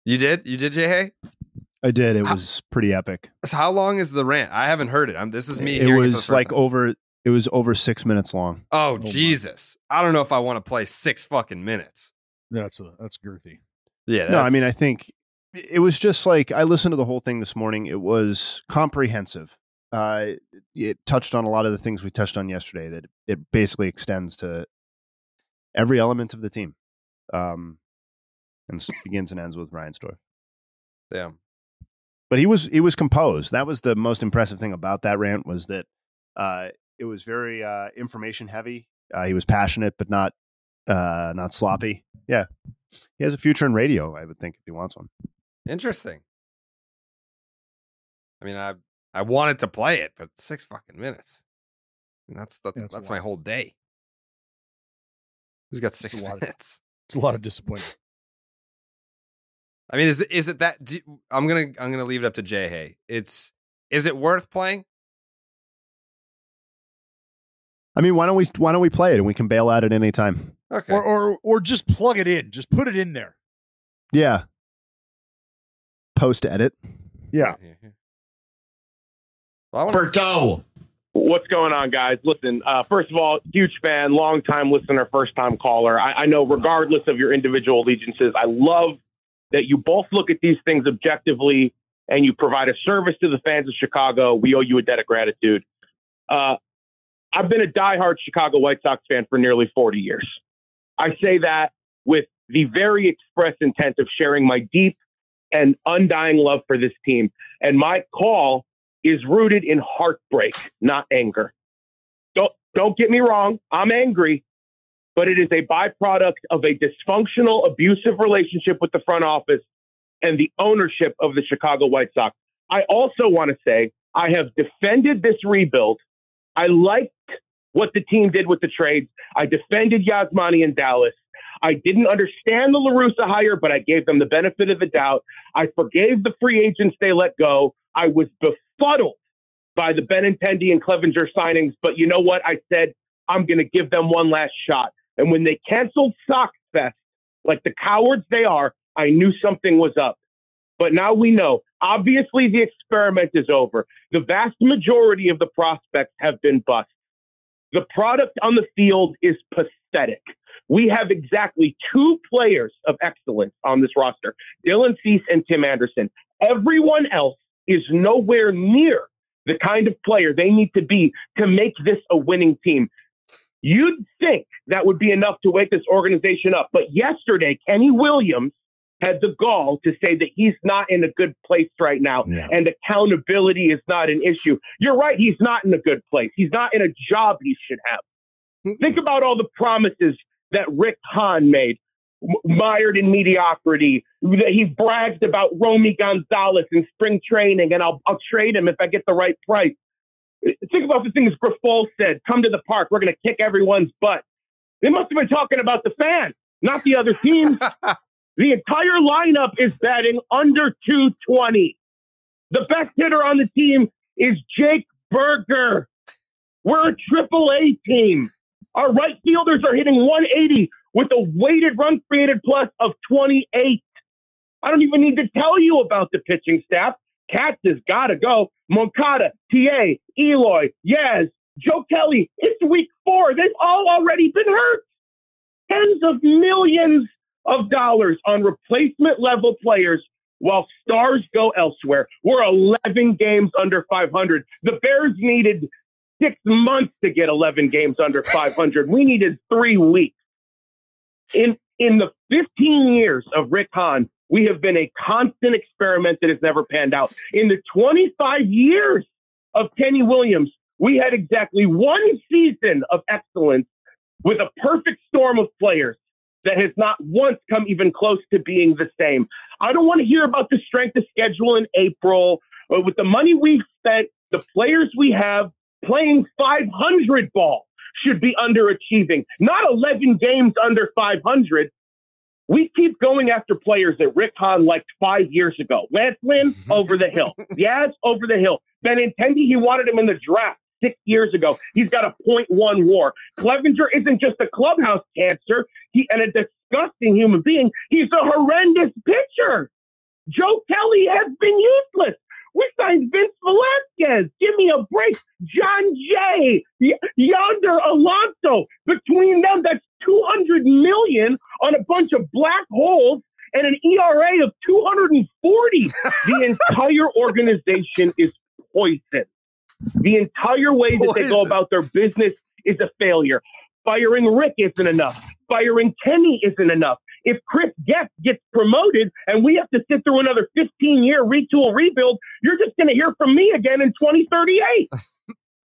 C: You did? You did, Jay Hay?
G: I did. It was pretty epic.
C: So how long is the rant? I haven't heard it. I'm, this is me.
G: It was it like time. over. It was over six minutes long.
C: Oh, oh Jesus! My. I don't know if I want to play six fucking minutes.
D: That's a, that's girthy.
C: Yeah. That's...
G: No, I mean, I think it was just like I listened to the whole thing this morning. It was comprehensive. Uh, it touched on a lot of the things we touched on yesterday. That it basically extends to every element of the team, um, and begins and ends with Reinsdorf.
C: Yeah,
G: but he was he was composed. That was the most impressive thing about that rant was that uh, it was very uh, information heavy. Uh, he was passionate, but not uh, not sloppy. Yeah, he has a future in radio. I would think if he wants one.
C: Interesting. I mean, I I wanted to play it, but six fucking minutes. that's that's, yeah, that's, that's my whole day. Who's got six
D: it's
C: minutes?
D: Of, it's a lot of disappointment.
C: I mean, is it is it that? Do, I'm gonna I'm gonna leave it up to Jay Hay. It's is it worth playing?
G: I mean, why don't we why don't we play it and we can bail out at any time?
C: Okay.
D: Or or or just plug it in. Just put it in there.
G: Yeah. Post edit.
D: Yeah.
H: Well, Berto.
I: What's going on, guys? Listen, uh, first of all, huge fan, long time listener, first time caller. I, I know, regardless of your individual allegiances, I love that you both look at these things objectively and you provide a service to the fans of Chicago. We owe you a debt of gratitude. Uh, I've been a diehard Chicago White Sox fan for nearly 40 years. I say that with the very express intent of sharing my deep and undying love for this team. And my call is rooted in heartbreak, not anger. Don't, don't get me wrong. I'm angry but it is a byproduct of a dysfunctional, abusive relationship with the front office and the ownership of the Chicago White Sox. I also want to say I have defended this rebuild. I liked what the team did with the trades. I defended Yasmani in Dallas. I didn't understand the LaRussa hire, but I gave them the benefit of the doubt. I forgave the free agents they let go. I was befuddled by the Benintendi and Clevinger signings, but you know what? I said, I'm going to give them one last shot. And when they canceled Sox Fest, like the cowards they are, I knew something was up. But now we know. Obviously, the experiment is over. The vast majority of the prospects have been bust. The product on the field is pathetic. We have exactly two players of excellence on this roster Dylan Cease and Tim Anderson. Everyone else is nowhere near the kind of player they need to be to make this a winning team. You'd think that would be enough to wake this organization up. But yesterday, Kenny Williams had the gall to say that he's not in a good place right now yeah. and accountability is not an issue. You're right, he's not in a good place. He's not in a job he should have. Mm-hmm. Think about all the promises that Rick Hahn made, mired in mediocrity, that he bragged about Romy Gonzalez in spring training, and I'll, I'll trade him if I get the right price. Think about the things Grifol said come to the park, we're going to kick everyone's butt. They must have been talking about the fans, not the other teams. The entire lineup is batting under 220. The best hitter on the team is Jake Burger. We're a triple A team. Our right fielders are hitting 180 with a weighted run created plus of 28. I don't even need to tell you about the pitching staff. Katz has got to go. Moncada, TA, Eloy, Yaz, Joe Kelly. It's week four. They've all already been hurt. Tens of millions of dollars on replacement level players while stars go elsewhere. We're 11 games under 500. The Bears needed six months to get 11 games under 500. We needed three weeks. In, in the 15 years of Rick Hahn, we have been a constant experiment that has never panned out. In the 25 years of Kenny Williams, we had exactly one season of excellence with a perfect storm of players that has not once come even close to being the same. I don't want to hear about the strength of schedule in April. But with the money we've spent, the players we have playing 500 ball should be underachieving, not 11 games under 500. We keep going after players that Rick Hahn liked five years ago. Lance Lynn, over the hill. Yaz, over the hill. Benintendi, he wanted him in the draft six years ago. He's got a 0.1 war. Clevinger isn't just a clubhouse cancer he, and a disgusting human being. He's a horrendous pitcher. Joe Kelly has been useless. We signed Vince Velasquez. Give me a break. Jon Jay, Yonder Alonso. Between them, that's 200 million on a bunch of black holes and an ERA of 240. the entire organization is poison. The entire way that they go about their business is a failure. Firing Rick isn't enough. Firing Kenny isn't enough. If Chris Getz gets promoted and we have to sit through another 15 year retool rebuild, you're just going to hear from me again in 2038.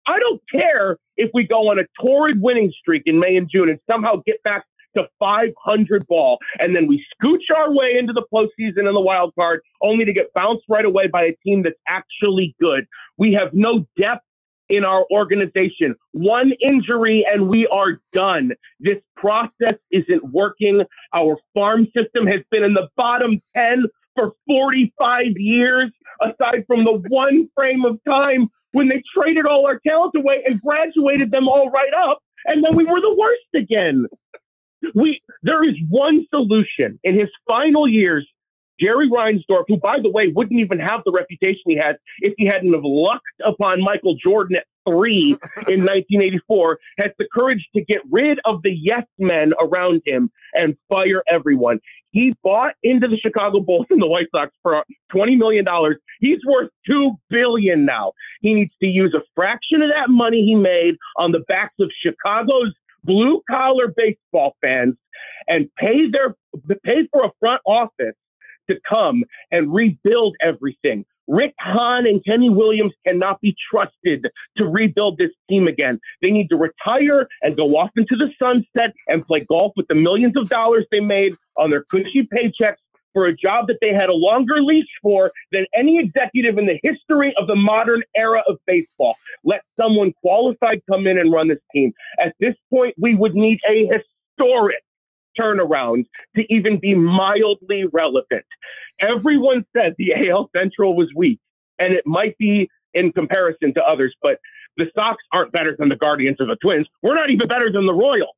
I: I don't care if we go on a torrid winning streak in May and June and somehow get back to 500 ball, and then we scooch our way into the postseason and the wild card, only to get bounced right away by a team that's actually good. We have no depth in our organization. One injury and we are done. This process isn't working. Our farm system has been in the bottom 10 for 45 years, aside from the one frame of time when they traded all our talent away and graduated them all right up. And then we were the worst again. We there is one solution in his final years. Jerry Reinsdorf, who by the way wouldn't even have the reputation he had if he hadn't have lucked upon Michael Jordan at three in 1984, has the courage to get rid of the yes men around him and fire everyone. He bought into the Chicago Bulls and the White Sox for $20 million. He's worth 2 billion now. He needs to use a fraction of that money he made on the backs of Chicago's blue collar baseball fans and pay their pay for a front office to come and rebuild everything. Rick Hahn and Kenny Williams cannot be trusted to rebuild this team again. They need to retire and go off into the sunset and play golf with the millions of dollars they made on their cushy paychecks for a job that they had a longer leash for than any executive in the history of the modern era of baseball. Let someone qualified come in and run this team. At this point, we would need a historic turnaround to even be mildly relevant. Everyone said the AL Central was weak, and it might be in comparison to others, but the Sox aren't better than the Guardians or the Twins. We're not even better than the Royals.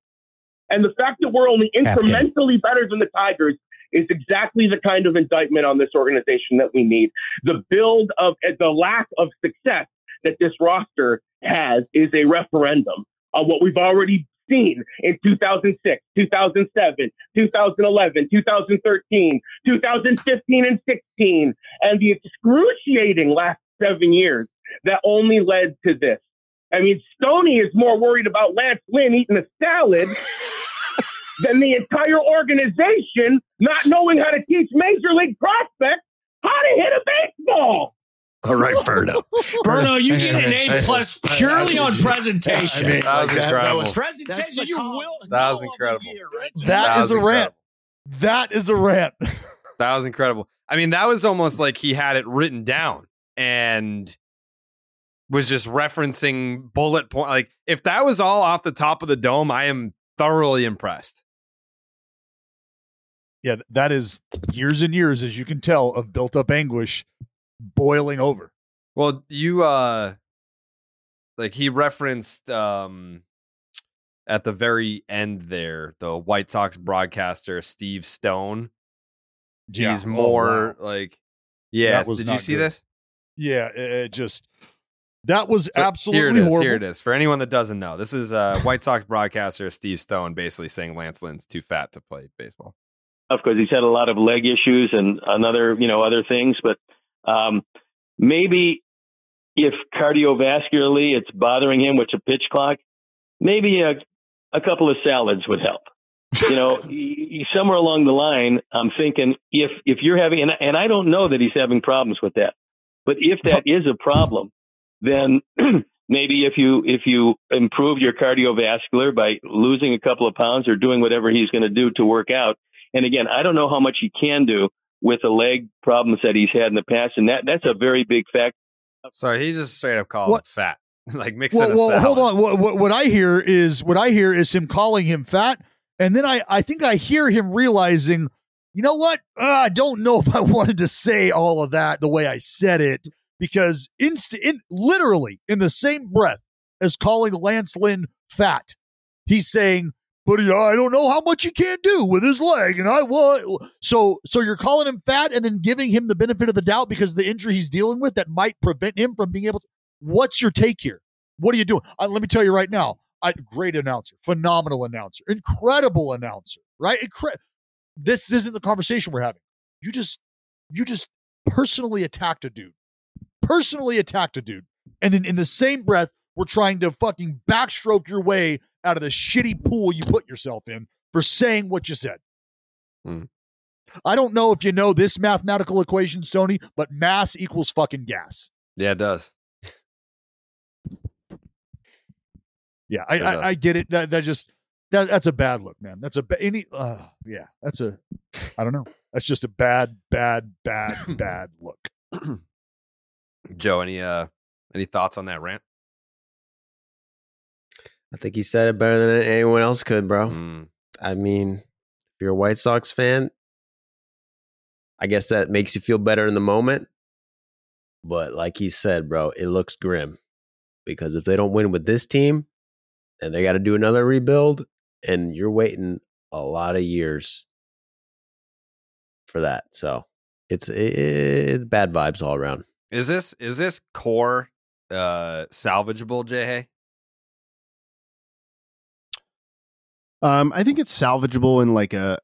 I: And the fact that we're only incrementally better than the Tigers is exactly the kind of indictment on this organization that we need. The build of eh, the lack of success that this roster has is a referendum on what we've already seen in 2006, 2007, 2011, 2013, 2015, and 16, and the excruciating last seven years that only led to this. I mean, Stoney is more worried about Lance Lynn eating a salad than the entire organization not knowing how to teach major league prospects how to hit a baseball.
B: All right, Verno.
J: Verno, you get an A plus purely on presentation.
C: I mean, that was incredible.
J: presentation, you will.
C: That was incredible.
D: That is a rant. That is a rant.
C: That was incredible. I mean, that was almost like he had it written down and was just referencing bullet point. Like, if that was all off the top of the dome, I am thoroughly impressed.
D: Yeah, that is years and years, as you can tell, of built up anguish boiling over.
C: Well, you uh like he referenced um at the very end there, the White Sox broadcaster Steve Stone.
D: Yeah.
C: He's
D: Oh,
C: more
D: wow.
C: like yes.
D: That was
C: Did you see
D: good.
C: this?
D: Yeah, it, it just that was
C: So
D: absolutely
C: here it is.
D: horrible.
C: Here it is. For anyone that doesn't know, this is uh, White Sox broadcaster Steve Stone basically saying Lance Lynn's too fat to play baseball.
K: Of course, he's had a lot of leg issues and another, you know, other things. But um, maybe if cardiovascularly it's bothering him with a pitch clock, maybe a, a couple of salads would help. You know, somewhere along the line, I'm thinking if if you're having, and, and I don't know that he's having problems with that, but if that is a problem, then maybe if you if you improve your cardiovascular by losing a couple of pounds or doing whatever he's going to do to work out. And again, I don't know how much he can do with the leg problems that he's had in the past, and that that's a very big fact.
C: So he just straight up called
D: What-
C: him fat, like mixing
D: Well, well hold on. What, what what I hear is what I hear is him calling him fat, and then I I think I hear him realizing, you know what? Uh, I don't know if I wanted to say all of that the way I said it because inst in literally in the same breath as calling Lance Lynn fat, he's saying. But he, I don't know how much he can do with his leg, and I will. So, so you're calling him fat, and then giving him the benefit of the doubt because of the injury he's dealing with that might prevent him from being able to. What's your take here? What are you doing? Uh, let me tell you right now. I, great announcer, phenomenal announcer, incredible announcer, right? Incre- this isn't the conversation we're having. You just, you just personally attacked a dude, personally attacked a dude, and then in the same breath, we're trying to fucking backstroke your way out of the shitty pool you put yourself in for saying what you said.
C: Hmm.
D: I don't know if you know this mathematical equation, Stony, but mass equals fucking gas.
C: Yeah, it does.
D: Yeah, I, I. I get it. That, that just that, that's a bad look, man. That's a ba- any. Uh, yeah, that's a. I don't know. That's just a bad, bad, bad, bad look.
C: Joe, any uh any thoughts on that rant?
L: I think he said it better than anyone else could, bro.
C: Mm.
L: I mean, if you're a White Sox fan, I guess that makes you feel better in the moment. But like he said, bro, it looks grim because if they don't win with this team and they got to do another rebuild, and you're waiting a lot of years for that. So it's it, it's bad vibes all around.
C: Is this is this core uh salvageable, Jay
G: Um, I think it's salvageable in like a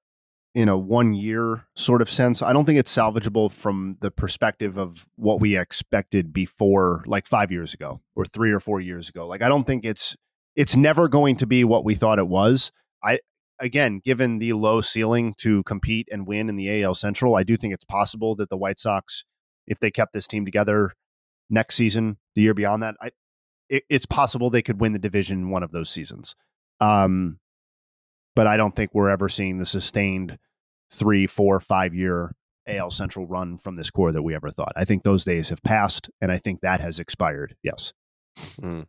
G: in a one year sort of sense. I don't think it's salvageable from the perspective of what we expected before, like five years ago or three or four years ago. Like I don't think it's it's never going to be what we thought it was. I again, given the low ceiling to compete and win in the AL Central, I do think it's possible that the White Sox, if they kept this team together next season, the year beyond that, I it, it's possible they could win the division one of those seasons. Um, but I don't think we're ever seeing the sustained three, four, five year AL Central run from this core that we ever thought. I think those days have passed, and I think that has expired. Yes.
C: Mm.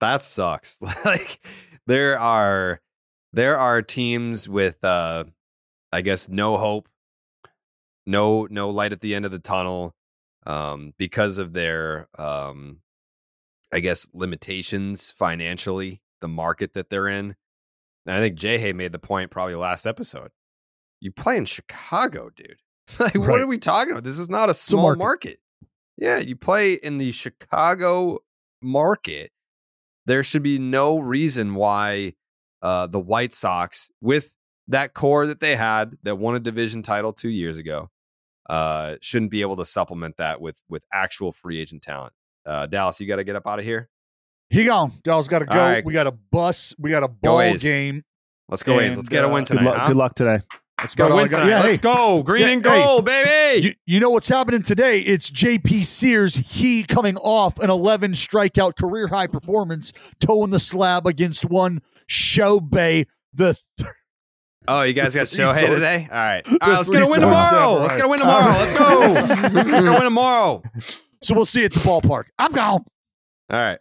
C: That sucks. like there are there are teams with uh I guess no hope, no no light at the end of the tunnel um because of their um I guess limitations financially, the market that they're in. And I think Jay Hay made the point probably last episode. You play in Chicago, dude. like, right. what are we talking about? This is not a small a market. market. Yeah, you play in the Chicago market. There should be no reason why uh, the White Sox, with that core that they had that won a division title two years ago, uh, shouldn't be able to supplement that with with actual free agent talent. Uh, Dallas, you got to get up out of here.
D: He gone. Dallas got to go. Right. We got a bus. We got a ball game.
C: Let's go, A's. Let's get a win uh, tonight.
G: Good luck,
C: huh?
G: good luck today.
C: Let's go win tonight. Yeah, Let's hey. go. Green yeah, and gold, hey. baby.
D: You, you, know what's happening today? It's JP Sears. He coming off an 11 strikeout career high performance, toeing the slab against one Shohei the. Th-
C: Oh, you guys got Shohei today? All right. All right, let's get a win tomorrow. Let's get a win tomorrow. Let's go. let's go win tomorrow.
D: So we'll see you at the ballpark. I'm gone.
C: All right.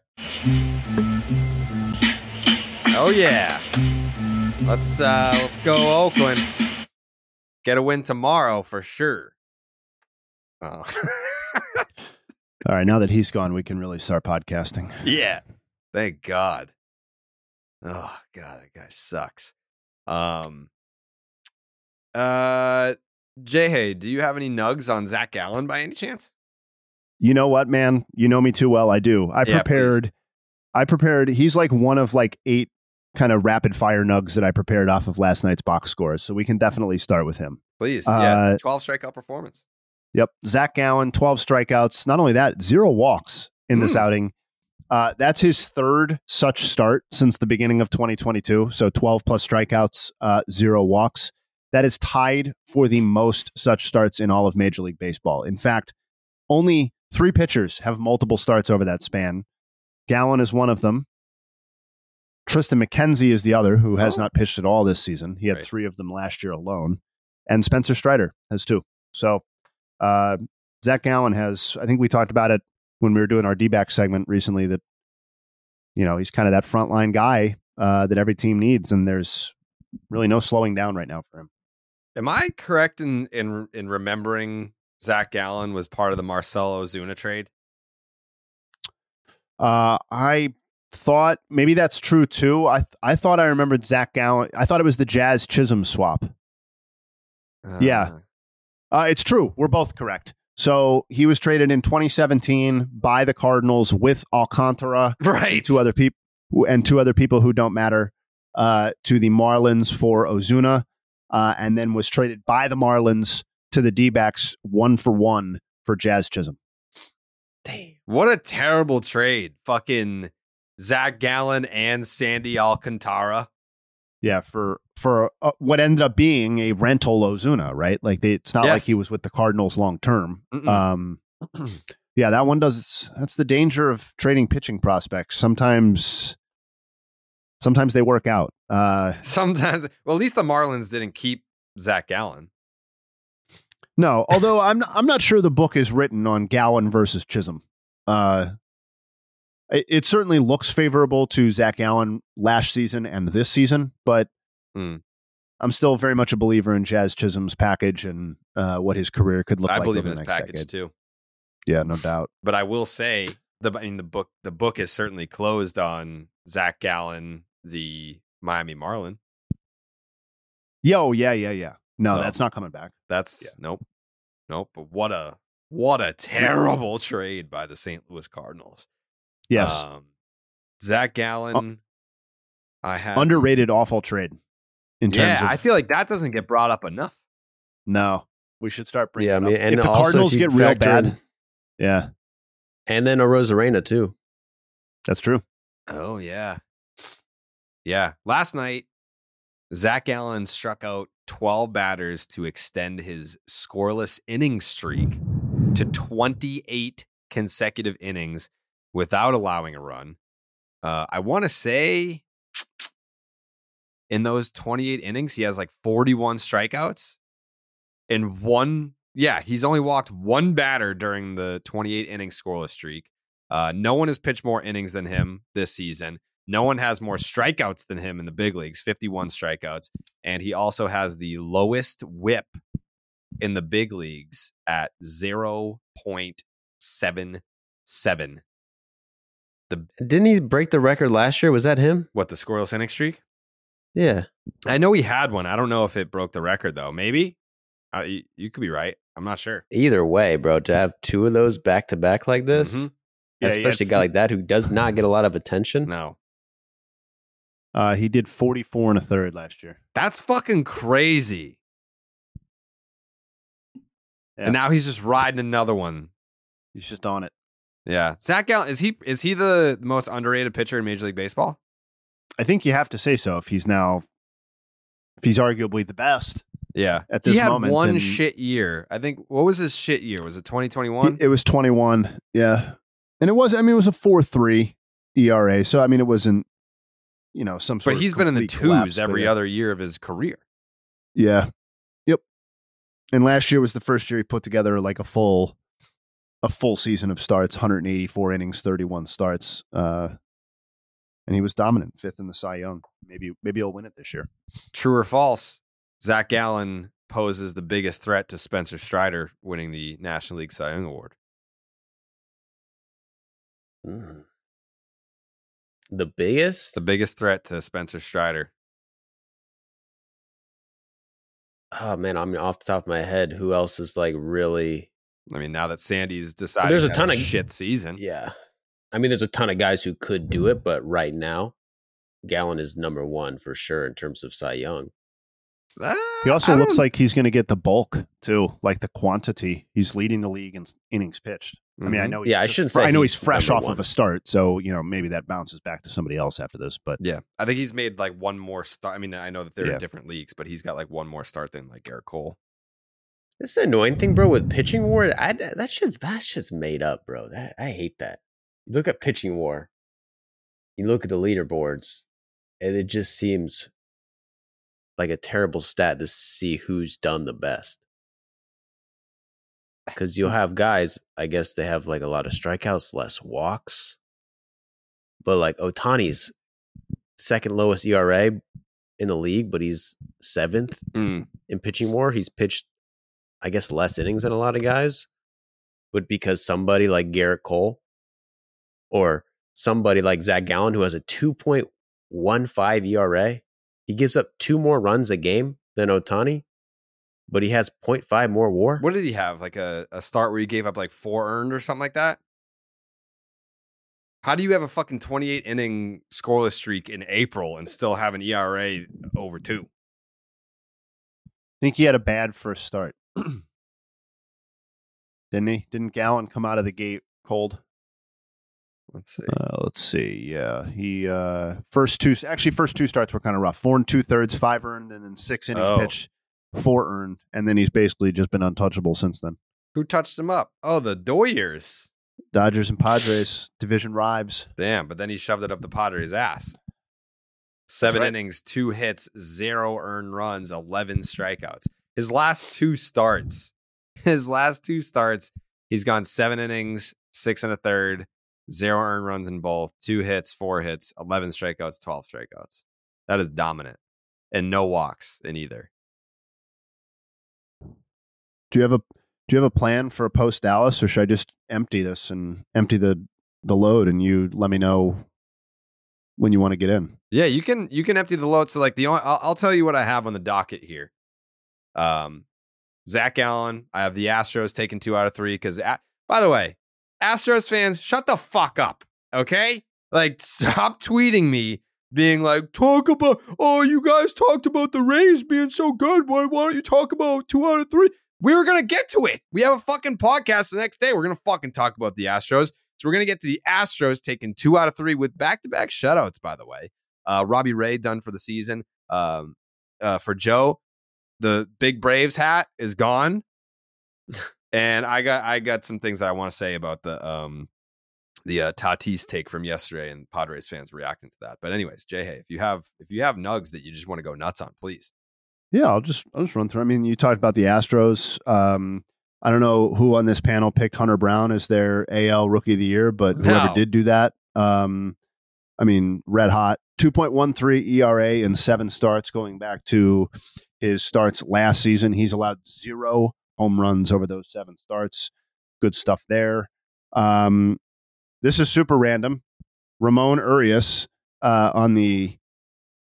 C: Oh yeah. Let's uh let's go Oakland. Get a win tomorrow for sure. Oh.
G: All right, now that he's gone, we can really start podcasting.
C: Yeah. Thank God. Oh God, that guy sucks. Um uh Jay Hay, do you have any nugs on Zac Gallen by any chance?
G: You know what, man? You know me too well. I do. I yeah, prepared please. I prepared he's like one of like eight kind of rapid fire nugs that I prepared off of last night's box scores. So we can definitely start with him.
C: Please. Uh, yeah. 12 strikeout performance.
G: Yep. Zac Gallen, 12 strikeouts. Not only that, zero walks in this mm. outing. Uh, that's his third such start since the beginning of 2022. So 12 plus strikeouts, uh, zero walks. That is tied for the most such starts in all of Major League Baseball. In fact, only three pitchers have multiple starts over that span. Gallen is one of them. Triston McKenzie is the other, who has oh. not pitched at all this season. He had right. three of them last year alone. And Spencer Strider has two. So uh, Zac Gallen has, I think we talked about it when we were doing our D back segment recently that, you know, he's kind of that frontline guy uh, that every team needs. And there's really no slowing down right now for him.
C: Am I correct in in in remembering Zac Gallen was part of the Marcell Ozuna trade?
G: Uh, I thought maybe that's true too. I I thought I remembered Zac Gallen. I thought it was the Jazz Chisholm swap. Uh. Yeah, uh, it's true. We're both correct. So he was traded in 2017 by the Cardinals with Alcantara,
C: right?
G: Two other people and two other people who don't matter uh, to the Marlins for Ozuna, uh, and then was traded by the Marlins to the D-backs one for one for Jazz Chisholm.
C: Damn, what a terrible trade! Fucking Zac Gallen and Sandy Alcantara.
G: Yeah, for for uh, what ended up being a rental Ozuna, right? Like they, it's not yes. like he was with the Cardinals long term. Um, yeah, that one does. That's the danger of trading pitching prospects. Sometimes, sometimes they work out. Uh,
C: sometimes, well, at least the Marlins didn't keep Zac Gallen.
G: No, although I'm I'm not sure the book is written on Gallen versus Chisholm. Uh, it, it, certainly looks favorable to Zac Gallen last season and this season, but mm. I'm still very much a believer in Jazz Chisholm's package and uh, what his career could look
C: I
G: like.
C: I believe in
G: his
C: package
G: decade.
C: too.
G: Yeah, no doubt.
C: But I will say the I mean the book the book is certainly closed on Zac Gallen, the Miami Marlin.
G: Yo, yeah, yeah, yeah. No, so, that's not coming back.
C: That's yeah. nope. Nope. But what a what a terrible trade by the St. Louis Cardinals.
G: Yes. Um,
C: Zac Gallen. Uh, I have
G: underrated, awful trade. In terms
C: yeah,
G: of,
C: I feel like that doesn't get brought up enough.
G: No, we should start bringing.
L: Yeah, I mean, and
G: if the Cardinals get real bad, in, yeah,
L: and then Arozarena too.
G: That's true.
C: Oh yeah, yeah. Last night, Zac Gallen struck out 12 batters to extend his scoreless inning streak to 28 consecutive innings without allowing a run. Uh, I want to say in those 28 innings, he has like 41 strikeouts. in one. Yeah, he's only walked one batter during the 28 inning scoreless streak. Uh, no one has pitched more innings than him this season. No one has more strikeouts than him in the big leagues, 51 strikeouts. And he also has the lowest whip in the big leagues at 0.77.
L: The Didn't he break the record last year? Was that him?
C: What, the scoreless inning streak?
L: Yeah.
C: I know he had one. I don't know if it broke the record, though. Maybe. Uh, you, you could be right. I'm not sure.
L: Either way, bro, to have two of those back to back like this,
C: Mhm.
G: Yeah,
L: especially a guy like that who does not get a lot of attention.
C: No.
G: Uh, he did 44 and a third last year.
C: That's fucking crazy.
G: Yeah.
C: And now he's just riding another one.
G: He's just on it.
C: Yeah. Zac Gallen, is he is he the most underrated pitcher in Major League Baseball?
G: I think you have to say so if he's now, if he's arguably the best.
C: Yeah.
G: At this
C: he had
G: moment,
C: one
G: and-
C: shit year. I think what was his shit year? Was it 2021?
G: It was 21. Yeah. And it was, I mean, it was a 4 3 ERA. So, I mean, it wasn't, you know, some sort
C: But
G: of
C: he's been in the twos every
G: but, uh,
C: other year of his career.
G: Yeah. Yep. And last year was the first year he put together like a full, a full season of starts, 184 innings, 31 starts. Uh, and he was dominant, fifth in the Cy Young. Maybe, maybe he'll win it this year.
C: True or false? Zac Gallen poses the biggest threat to Spencer Strider winning the National League Cy Young Award.
L: Mm. The biggest?
C: The biggest threat to Spencer Strider.
L: Oh man, I mean, off the top of my head, who else is like really?
C: I mean, now that Sandy's decided
L: There's a ton of
C: shit season.
L: Yeah, I mean, there's a ton of guys who could do it, but right now, Gallen is number one for sure in terms of Cy Young.
G: Uh, he also looks like he's going to get the bulk too, like the quantity. He's leading the league in innings pitched. I mean, I
L: Mhm.
G: know. He's
L: Yeah, I shouldn't
G: fr-
L: say
G: I know
L: he's
G: he's fresh off
L: one.
G: of a start, so you know maybe that bounces back to somebody else after this. But
C: Yeah, I think he's made like one more start. I mean, I know that they're
G: Yeah.
C: different leagues, but he's got like one more start than like Gerrit Cole.
L: This is the annoying thing, bro. With pitching war, I, that shit's that shit's made up, bro. That I hate that. You look at pitching war, you look at the leaderboards, and it just seems like a terrible stat to see who's done the best. Because you'll have guys, I guess they have like a lot of strikeouts, less walks, but like Ohtani's second lowest ERA in the league, but he's seventh
C: Mm.
L: in pitching war. He's pitched, I guess, less innings than a lot of guys, but because somebody like Gerrit Cole or somebody like Zac Gallen, who has a 2.15 ERA, E he gives up two more runs a game than Ohtani, but he has 0.5 more war.
C: What did he have? Like a, a start where he gave up like four earned or something like that? How do you have a fucking 28 inning scoreless streak in April and still have an ERA over two?
G: I think he had a bad first start, didn't he? Didn't Gallen come out of the gate cold?
C: Let's see.
G: Uh, let's see. Yeah, he uh first two actually first two starts were kind of rough. Four and two thirds, five earned, and then six innings
C: Oh.
G: pitched, four earned, and then he's basically just been untouchable since then.
C: Who touched him up? Oh, the Doyers.
G: Dodgers and Padres division rivals.
C: Damn, but then he shoved it up the Padres' ass. Seven
G: right.
C: innings, two hits, zero earned runs, 11 strikeouts. His last two starts, his last two starts, he's gone seven innings, six and a third, zero earned runs in both, two hits, four hits, 11 strikeouts, 12 strikeouts. That is dominant. And no walks in either.
G: Do you have a do you have a plan for a post Dallas, or should I just empty this and empty the the load, and you let me know when you want to get in?
C: Yeah, you can you can empty the load. So like the only, I'll, I'll tell you what I have on the docket here. Um, Zac Gallen, I have the Astros taking two out of three because. By the way, Astros fans, shut the fuck up, okay? Like, stop tweeting me being like, talk about, oh, you guys talked about the Rays being so good. Why, why don't you talk about two out of three? We were gonna get to it. We have a fucking podcast the next day. We're gonna fucking talk about the Astros. So we're gonna get to the Astros taking two out of three with back-to-back shutouts. By the way, uh, Robbie Ray done for the season. Um, uh, for Joe, the big Braves hat is gone, and I got I got some things that I want to say about the um the uh, Tatis take from yesterday and Padres fans reacting to that. But anyways, Jay, hey, if you have if you have nugs that you just want to go nuts on, please
G: Yeah, I'll just I'll just run through. I mean, you talked about the Astros. Um, I don't know who on this panel picked Hunter Brown as their AL Rookie of the Year, but whoever
C: No.
G: did do that, um, I mean, red hot. 2.13 ERA in seven starts going back to his starts last season. He's allowed zero home runs over those seven starts. Good stuff there. Um, this is super random. Ramon Urias uh, on the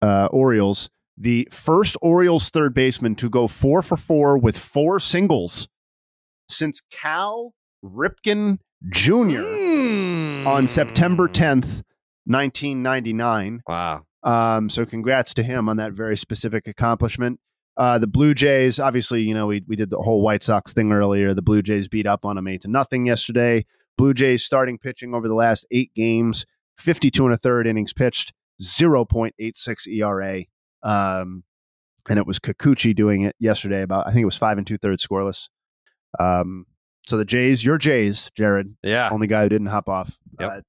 G: uh, Orioles, the first Orioles third baseman to go four for four with four singles since Cal Ripken Jr. on September 10th, 1999.
C: Wow.
G: Um, so congrats to him on that very specific accomplishment. Uh, the Blue Jays, obviously, you know, we, we did the whole White Sox thing earlier. The Blue Jays beat up on them eight to nothing yesterday. Blue Jays starting pitching over the last eight games, 52 and a third innings pitched, 0.86 ERA. Um, and it was Kikuchi doing it yesterday about, I think it was five and two thirds scoreless. Um, so the Jays, your Jays, Jared,
C: Yeah.
G: only guy who didn't hop off. Uh,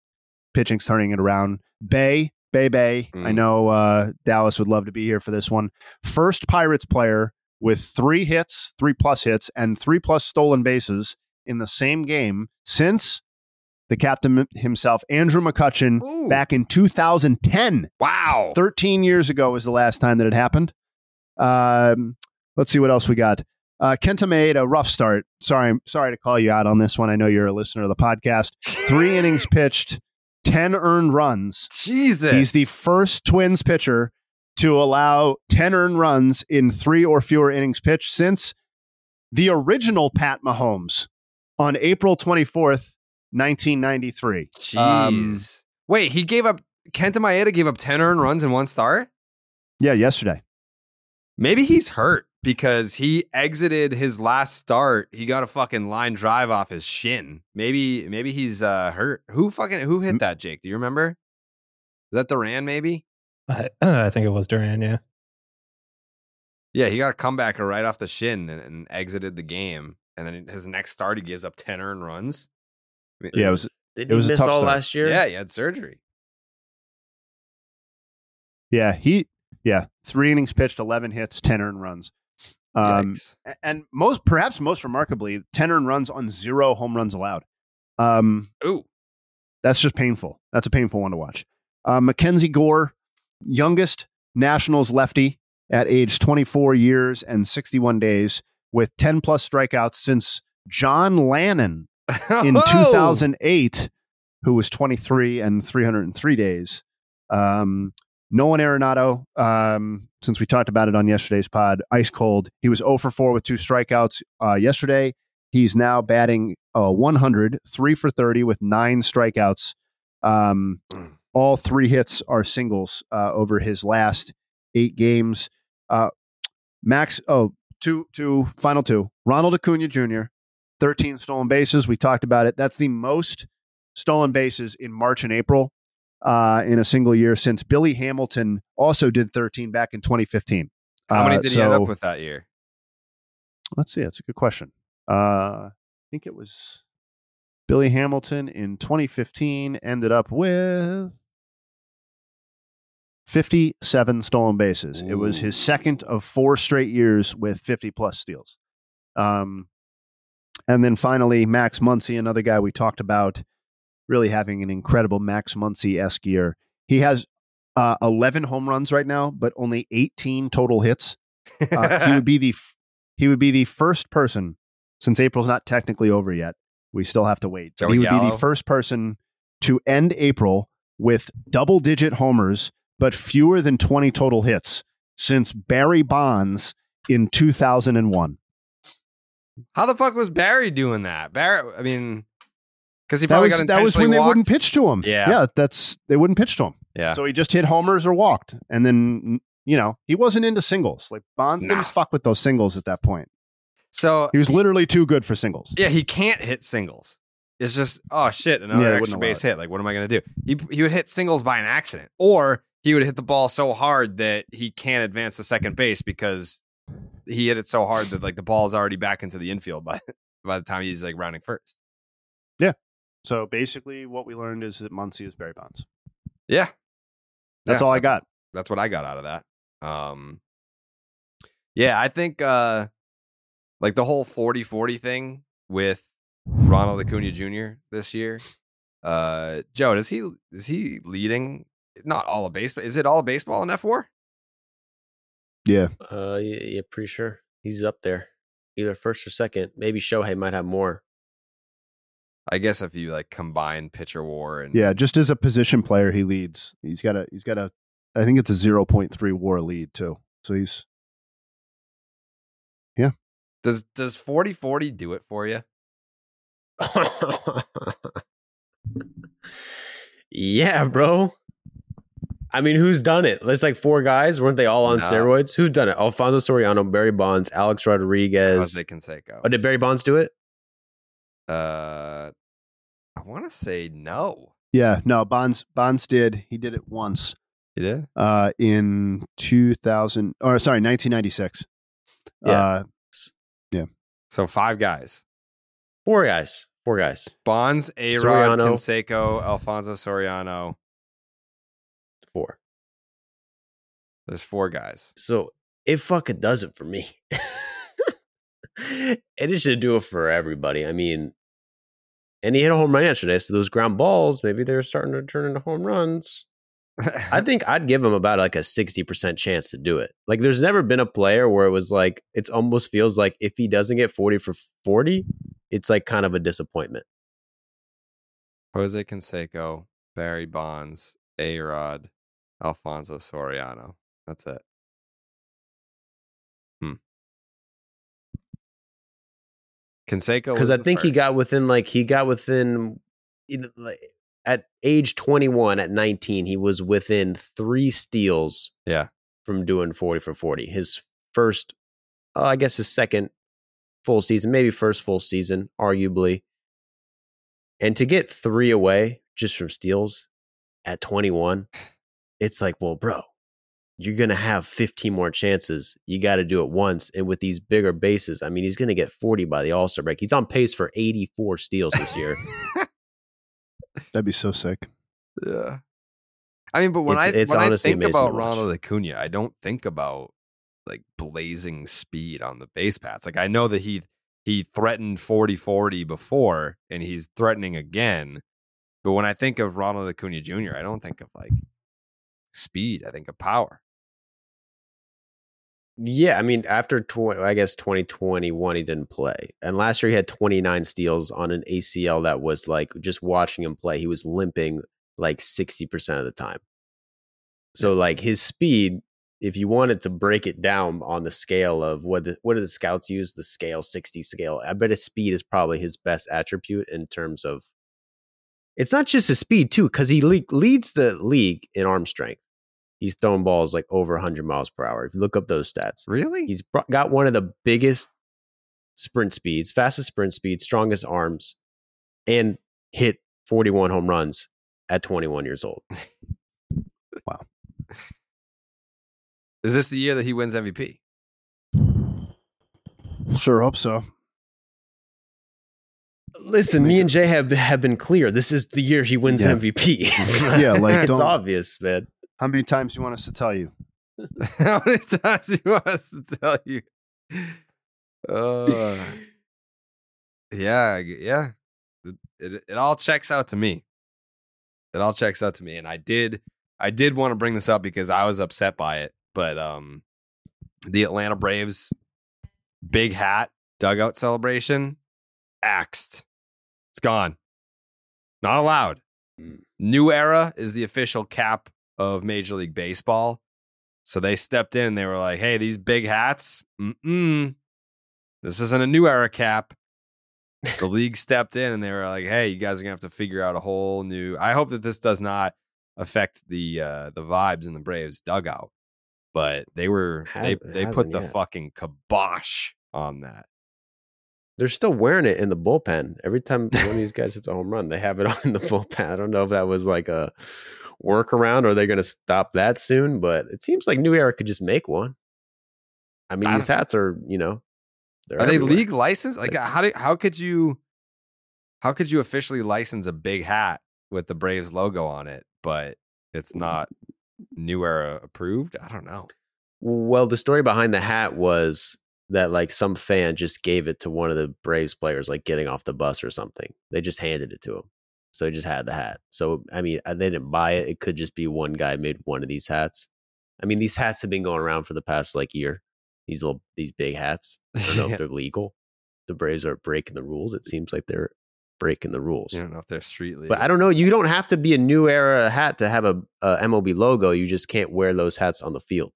G: pitching's turning it around. Bay, Bay, Bay. I know uh, Dallas would love to be here for this one. First Pirates player with three hits, three plus hits, and three plus stolen bases in the same game since the captain himself, Andrew McCutchen, back in 2010.
C: Wow.
G: 13 years ago was the last time that it happened. Um, let's see what else we got. Uh, Kenta made a rough start. Sorry, sorry to call you out on this one. I know you're a listener of the podcast. Three innings pitched, 10 earned runs.
C: Jesus.
G: He's the first Twins pitcher to allow 10 earned runs in three or fewer innings pitched since the original Pat Mahomes on April 24th, 1993.
C: Jeez.
G: Um,
C: Wait, he gave up. Kenta Maeda gave up 10 earned runs in one start?
G: yeah, yesterday.
C: Maybe he's hurt because he exited his last start. He got a fucking line drive off his shin. Maybe maybe he's uh hurt. Who fucking who hit that, Jake? Do you remember? Is that Duran maybe?
E: I, I think it was Duran. Yeah.
C: Yeah, he got a comebacker right off the shin and, and exited the game. And then his next start, he gives up 10 earned runs. I mean,
G: Yeah, it was.
L: Did
G: it was
L: he
G: a
L: miss
G: tough
L: all
G: start.
L: last year?
C: Yeah, he had surgery.
G: Yeah, he yeah, three innings pitched, eleven hits, ten earned runs. Um,
C: Yikes.
G: and most perhaps most remarkably, ten earned runs on zero home runs allowed. Um,
C: Ooh,
G: that's just painful. That's a painful one to watch. Uh, Mackenzie Gore, youngest Nationals lefty at age 24 years and 61 days, with 10 plus strikeouts since John Lannan in
C: Oh!
G: 2008, who was 23 and 303 days. Um, Nolan Arenado, um, since we talked about it on yesterday's pod, ice cold. He was 0 for 4 with two strikeouts uh, yesterday. He's now batting uh, 100, three for 30 with nine strikeouts. Um, all three hits are singles uh, over his last eight games. Uh, Max, oh, two, two, final two. Ronald Acuña Jr., 13 stolen bases. We talked about it. That's the most stolen bases in March and April uh, in a single year since Billy Hamilton also did 13 back in 2015.
C: How many
G: Uh,
C: did he end up with that year?
G: Let's see. That's a good question. Uh, I think it was Billy Hamilton in 2015 ended up with 57 stolen bases. It was his second of four straight years with 50 plus steals. Um, and then finally, Max Muncy, another guy we talked about, really having an incredible Max Muncy esque year. He has uh, 11 home runs right now, but only 18 total hits. Uh, he would be the f- he would be the first person since April's not technically over yet. We still have to wait.
C: Joey
G: he would be the first person to end April with double digit homers, but fewer than 20 total hits since Barry Bonds in 2001.
C: How the fuck was Barry doing that? Barry, I mean, because he
G: That
C: probably
G: was,
C: got
G: that was when they wouldn't pitch to him.
C: Yeah.
G: Yeah, that's they wouldn't pitch to him.
C: Yeah.
G: So he just hit homers or walked. And then, you know, he wasn't into singles. Like Bonds
C: Nah.
G: didn't fuck with those singles at that point.
C: So
G: He was literally too good for singles.
C: yeah, he can't hit singles. It's just oh shit,
G: Yeah,
C: another
G: they
C: extra base hit. Like what am I gonna do? He he would hit singles by an accident, or he would hit the ball so hard that he can't advance to second base because he hit it so hard that like the ball is already back into the infield by by the time he's like rounding first.
G: Yeah. So basically, what we learned is that Muncy is Barry Bonds.
C: Yeah,
G: That's
C: Yeah,
G: all I got.
C: That's what I got out of that. Um, Yeah, I think uh like the whole 40-40 thing with Ronald Acuña Jr. this year. Uh Joe, does he is he leading not all of baseball? Is it all of baseball in fWAR?
G: Yeah.
L: Uh, yeah, yeah, pretty sure he's up there, either first or second. Maybe Shohei might have more.
C: I guess if you like combine pitcher war and
G: Yeah, just as a position player, he leads. He's got a he's got a I think it's a zero point three WAR lead too. So he's yeah.
C: Does does 40-40 do it for you?
L: yeah, bro. I mean, who's done it? It's like four guys. Weren't they all on
C: No.
L: steroids? Who's done it? Alfonso Soriano, Barry Bonds, Alex Rodriguez.
C: Jose Canseco.
L: Oh, did Barry Bonds do it?
C: Uh I want to say no.
G: Yeah, no, Bonds Bonds did. He did it once.
C: He did?
G: Uh in 2000 or sorry, 1996.
L: Yeah.
G: Uh yeah.
C: So five guys.
L: Four guys. Four guys.
C: Bonds, A Rod,
L: Soriano.
C: Canseco, Alfonso Soriano.
L: Four.
C: There's four guys.
L: So it fucking does it for me. And it should do it for everybody. I mean, and he hit a home run yesterday. So those ground balls, maybe they're starting to turn into home runs. I think I'd give him about like a 60% chance to do it. Like there's never been a player where it was like, it almost feels like if he doesn't get 40 for 40, it's like kind of a disappointment.
C: Jose Canseco, Barry Bonds, A Rod, Alfonso Soriano. That's it. Hmm. Canseco
L: because I think he got within like he got within you know, like, at age 21 at 19 he was within three steals
C: yeah
L: from doing 40 for 40 his first uh, I guess his second full season maybe first full season arguably and to get three away just from steals at 21 it's like well bro you're going to have 15 more chances. You got to do it once. And with these bigger bases, I mean, he's going to get 40 by the All Star break. He's on pace for 84 steals this year.
G: That'd be so sick.
C: Yeah. I mean, but when
L: It's-
C: I
L: it's
C: when I
L: honestly
C: think about. Ronald Acuña, I don't think about like blazing speed on the base paths. Like I know that he he threatened 40-40 before and he's threatening again. But when I think of Ronald Acuña Jr., I don't think of like speed. I think of power.
L: yeah. I mean, after, tw- I guess 2021, he didn't play. And last year, he had 29 steals on an ACL that was like just watching him play, he was limping like 60% of the time. So, like, his speed, if you wanted to break it down on the scale of what the, what do the scouts use the scale 60 scale i bet his speed is probably his best attribute in terms of it's not just his speed too because he le- leads the league in arm strength he's throwing balls like over 100 miles per hour if you look up those stats
C: Really?
L: he's bro- got one of the biggest sprint speeds fastest sprint speed strongest arms and hit 41 home runs at 21 years old wow.
C: Is this the year that he wins MVP?
G: Sure hope so.
L: Listen, me and Jay have have been clear. This is the year he wins
G: Yeah.
L: MVP.
G: Yeah, like,
L: it's obvious, man.
G: How many times do you want us to tell you?
C: How many times do you want us to tell you? Uh, yeah, yeah. It, it it all checks out to me. It all checks out to me, and I did I did want to bring this up because I was upset by it, but um, the Atlanta Braves big hat dugout celebration axed. It's gone. Not allowed. New Era is the official cap of Major League Baseball. So they stepped in they were like, hey, these big hats, mm-mm, this isn't a New Era cap. The league stepped in and they were like, hey, you guys are going to have to figure out a whole new. I hope that this does not affect the uh, the vibes in the Braves dugout. But they were, they, they put the
L: yet.
C: fucking kibosh on that.
L: They're still wearing it in the bullpen. Every time one of these guys hits a home run, they have it on in the bullpen. I don't know if that was like a workaround or they're going to stop that soon, but it seems like New Era could just make one. I mean,
C: I
L: these hats are, you know, they're
C: Are they league licensed? Like, how do how could you how could you officially license a big hat with the Braves logo on it, but it's not New Era approved? I don't know.
L: Well, the story behind the hat was that like some fan just gave it to one of the Braves players, like getting off the bus or something. They just handed it to him. So he just had the hat. So I mean, uh, they didn't buy it. It could just be one guy made one of these hats. I mean, these hats have been going around for the past like year. These little these big hats. I don't know
C: Yeah.
L: if they're legal. The Braves are breaking the rules. It seems like they're breaking the rules.
C: You don't know if they're street legal.
L: But I don't know. You don't have to be a new era hat to have a, a MLB logo. You just can't wear those hats on the field.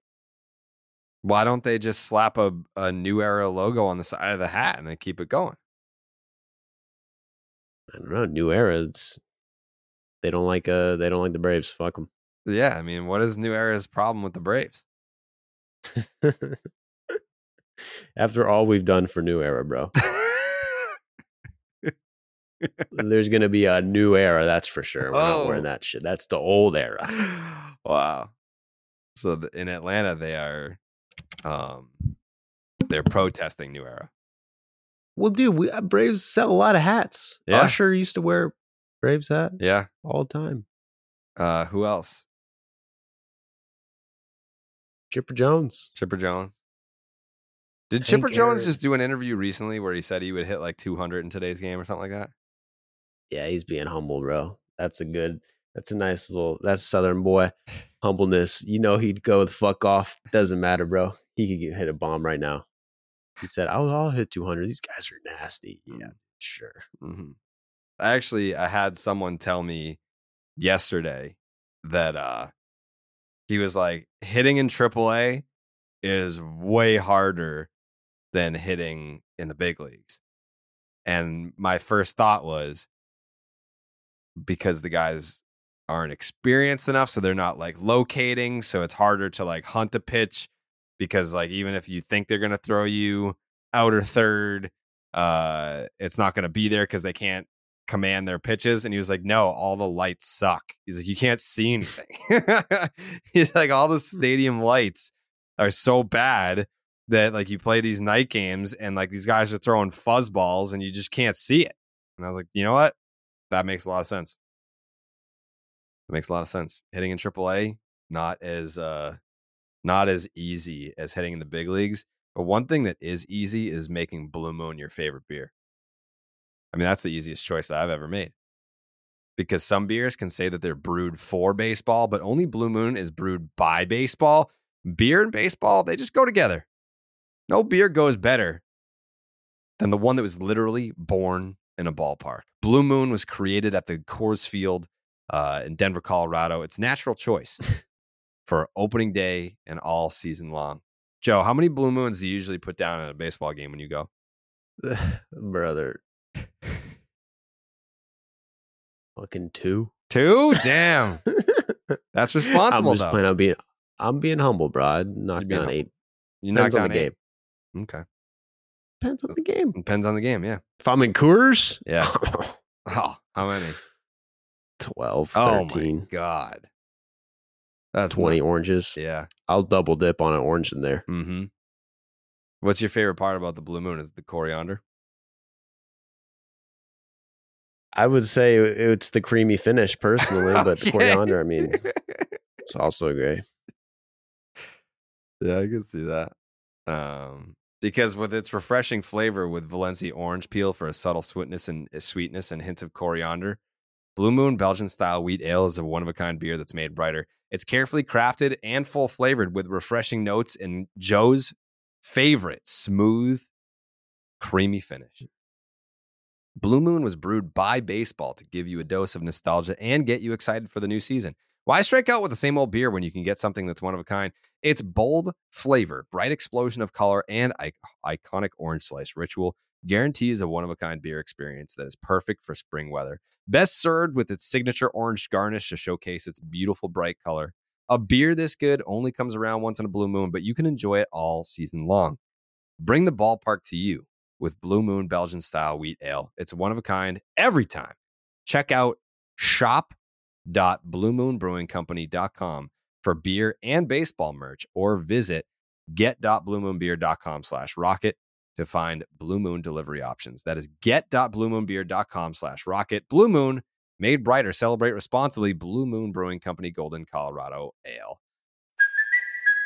C: Why don't they just slap a, a new era logo on the side of the hat and they keep it going?
L: I don't know. New era. It's they don't like uh they don't like the Braves. Fuck them.
C: Yeah, I mean, what is New Era's problem with the Braves?
L: After all we've done for New Era, bro. There's gonna be a new era, that's for sure. We're not wearing
C: Oh.
L: that shit. That's the old era.
C: Wow. So in Atlanta, they are, um, they're protesting New Era.
L: Well, dude, we uh, Braves sell a lot of hats.
C: Yeah.
L: Usher used to wear Braves hat
C: Yeah.
L: all the time.
C: Uh, who else?
L: Chipper Jones.
C: Chipper Jones. Did Chipper Jones
L: Aaron.
C: just do an interview recently where he said he would hit like 200 in today's game or something like that?
L: Yeah, he's being humble, bro. That's a good. That's a nice little. That's Southern boy humbleness. You know, he'd go the fuck off. Doesn't matter, bro. He could get hit a bomb right now. He said, "I'll, I'll hit 200. These guys are nasty." Yeah, sure.
C: hmm Actually, I had someone tell me yesterday that uh he was like hitting in AAA is way harder than hitting in the big leagues. And my first thought was because the guys aren't experienced enough, so they're not like locating, so it's harder to like hunt a pitch because like even if you think they're gonna throw you outer third, uh, it's not gonna be there because they can't command their pitches. And he was like, No, all the lights suck. He's like, You can't see anything. He's like, all the stadium lights are so bad that like you play these night games and like these guys are throwing fuzz balls and you just can't see it. And I was like, you know what? That makes a lot of sense. It makes a lot of sense. Hitting in AAA, not as uh not as easy as hitting in the big leagues. But one thing that is easy is making Blue Moon your favorite beer. I mean, that's the easiest choice that I've ever made. Because some beers can say that they're brewed for baseball, but only Blue Moon is brewed by baseball. Beer and baseball, they just go together. No beer goes better than the one that was literally born in a ballpark. Blue Moon was created at the Coors Field uh, in Denver, Colorado. It's natural choice for opening day and all season long. Joe, how many Blue Moons do you usually put down at a baseball game when you go?
L: Brother. Fucking two.
C: Two? Damn. That's responsible
L: I'm just
C: though.
L: playing on being I'm being humble, bro. I knocked down
C: humble.
L: eight.
C: You
L: Depends
C: knocked
L: on
C: down
L: the
C: eight?
L: game.
C: Okay.
L: Depends on the game.
C: Depends on the game, yeah.
L: If I'm in Coors,
C: Yeah. Oh, how many?
L: 12,
C: Oh
L: 13,
C: my god. That's
L: 20
C: not-
L: oranges.
C: Yeah.
L: I'll double dip on an orange in there.
C: Mm-hmm. What's your favorite part about the Blue Moon? Is it the coriander?
L: I would say it's the creamy finish personally, but the coriander, I mean, it's also great.
C: Yeah, I can see that. Um, because with its refreshing flavor with Valencia orange peel for a subtle sweetness and uh, sweetness and hints of coriander, Blue Moon Belgian style wheat ale is a one of a kind beer that's made brighter. It's carefully crafted and full flavored with refreshing notes and Joe's favorite smooth, creamy finish. Blue Moon was brewed by baseball to give you a dose of nostalgia and get you excited for the new season. Why strike out with the same old beer when you can get something that's one of a kind? Its bold flavor, bright explosion of color, and iconic orange slice ritual guarantees a one of a kind beer experience that is perfect for spring weather. Best served with its signature orange garnish to showcase its beautiful bright color. A beer this good only comes around once in a blue moon, but you can enjoy it all season long. Bring the ballpark to you with Blue Moon Belgian style wheat ale. It's one of a kind every time. Check out shop.bluemoonbrewingcompany.com for beer and baseball merch or visit get.bluemoonbeer.com slash rocket to find Blue Moon delivery options. That is get.bluemoonbeer.com slash rocket. Blue Moon, made brighter. Celebrate responsibly. Blue Moon Brewing Company, Golden, Colorado Ale.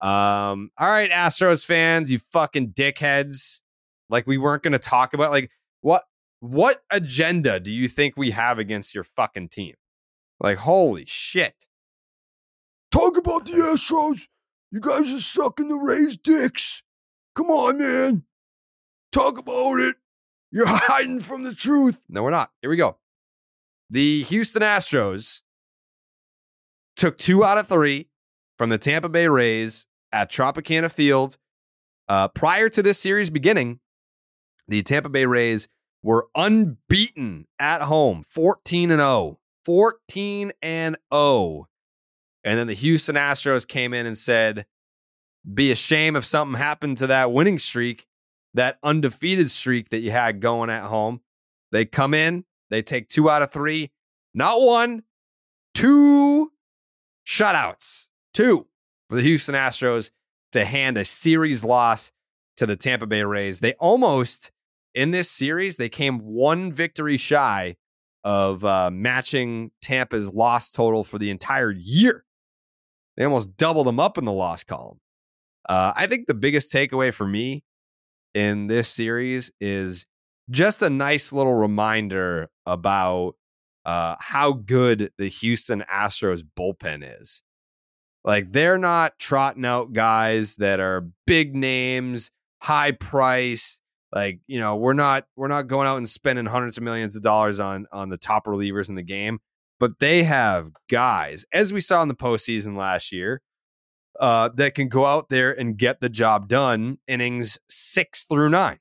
C: Um, all right, Astros fans, you fucking dickheads. Like we weren't gonna talk about like what what agenda do you think we have against your fucking team? Like, holy shit.
M: Talk about the Astros. You guys are sucking the Rays' dicks. Come on, man. Talk about it. You're hiding from the truth.
C: No, we're not. Here we go. The Houston Astros took two out of three from the Tampa Bay Rays at Tropicana Field. Uh, prior to this series beginning, the Tampa Bay Rays were unbeaten at home, 14 and 0. 14 and 0. And then the Houston Astros came in and said, be a shame if something happened to that winning streak, that undefeated streak that you had going at home. They come in, they take two out of three, not one, two shutouts, two for the Houston Astros to hand a series loss to the Tampa Bay Rays. They almost, in this series, they came one victory shy of uh, matching Tampa's loss total for the entire year. They almost doubled them up in the loss column. Uh, I think the biggest takeaway for me in this series is just a nice little reminder about uh, how good the Houston Astros bullpen is. Like they're not trotting out guys that are big names, high price. Like you know, we're not we're not going out and spending hundreds of millions of dollars on on the top relievers in the game, but they have guys, as we saw in the postseason last year, uh, that can go out there and get the job done innings six through nine.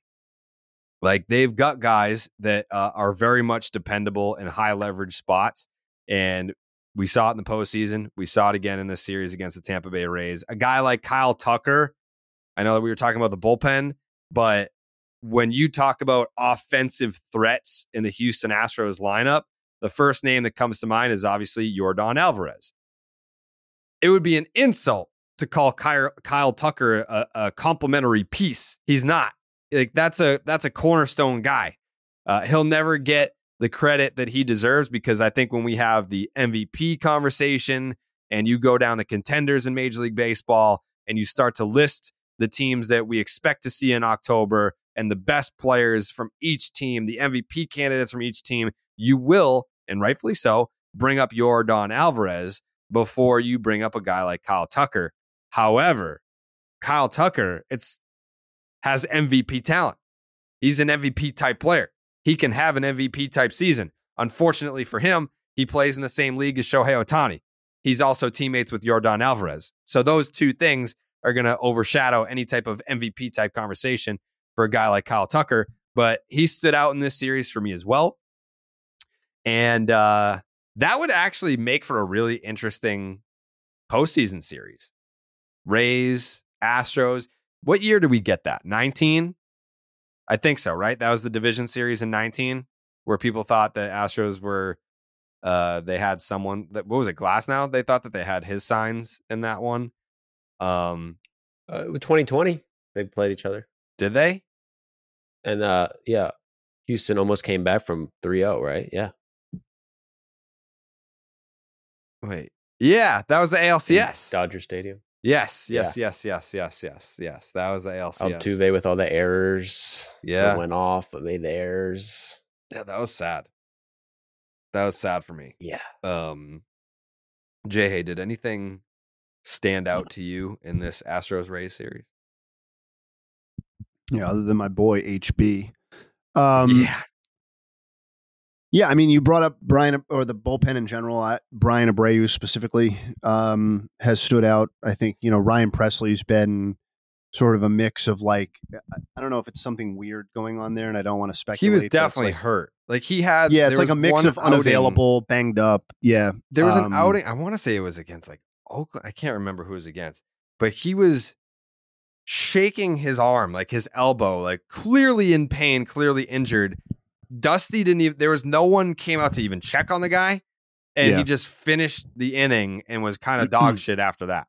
C: Like they've got guys that uh, are very much dependable in high leverage spots. And we saw it in the postseason. We saw it again in this series against the Tampa Bay Rays. A guy like Kyle Tucker, I know that we were talking about the bullpen, but when you talk about offensive threats in the Houston Astros lineup, the first name that comes to mind is obviously Yordan Alvarez. It would be an insult to call Kyle, Kyle Tucker a, a complimentary piece. He's not. Like that's a that's a cornerstone guy. Uh, he'll never get the credit that he deserves because I think when we have the MVP conversation and you go down the contenders in Major League Baseball and you start to list the teams that we expect to see in October and the best players from each team, the MVP candidates from each team, you will, and rightfully so, bring up Yordan Alvarez before you bring up a guy like Kyle Tucker. However, Kyle Tucker, it's has MVP talent. He's an MVP type player. He can have an MVP type season. Unfortunately for him, he plays in the same league as Shohei Ohtani. He's also teammates with Yordan Alvarez. So those two things are going to overshadow any type of MVP type conversation for a guy like Kyle Tucker. But he stood out in this series for me as well. And uh, that would actually make for a really interesting postseason series. Rays, Astros. What year did we get that? 19? I think so, right? That was the division series in 19 where people thought that Astros were uh they had someone that what was it, Glasnow? They thought that they had his signs in that one. Um
L: uh, 2020 they played each other.
C: Did they?
L: And uh yeah, Houston almost came back from 3-0, right? Yeah.
C: Wait. Yeah, that was the ALCS.
L: Dodger Stadium.
C: Yes, yes, yeah. yes, yes, yes, yes, yes. That was the ALCS.
L: Altuve with all the errors.
C: Yeah,
L: that went off, but made the errors.
C: Yeah, that was sad. That was sad for me.
L: Yeah.
C: Um, Jay, hey, did anything stand out to you in this Astros Rays series?
G: Yeah, other than my boy HB. Um,
C: yeah.
G: Yeah, I mean, you brought up Brian or the bullpen in general. I, Bryan Abreu specifically um, has stood out. I think you know Ryan Pressly's been sort of a mix of like I don't know if it's something weird going on there, and I don't want to speculate.
C: He was definitely
G: like,
C: hurt. Like he had,
G: yeah, it's like a mix of unavailable, outing. banged up. Yeah,
C: there was
G: um,
C: an outing. I want to say it was against like Oakland. I can't remember who it was against, but he was shaking his arm, like his elbow, like clearly in pain, clearly injured. Dusty didn't even. There was no one came out to even check on the guy, and
G: Yeah.
C: he just finished the inning and was kind of dog shit after that.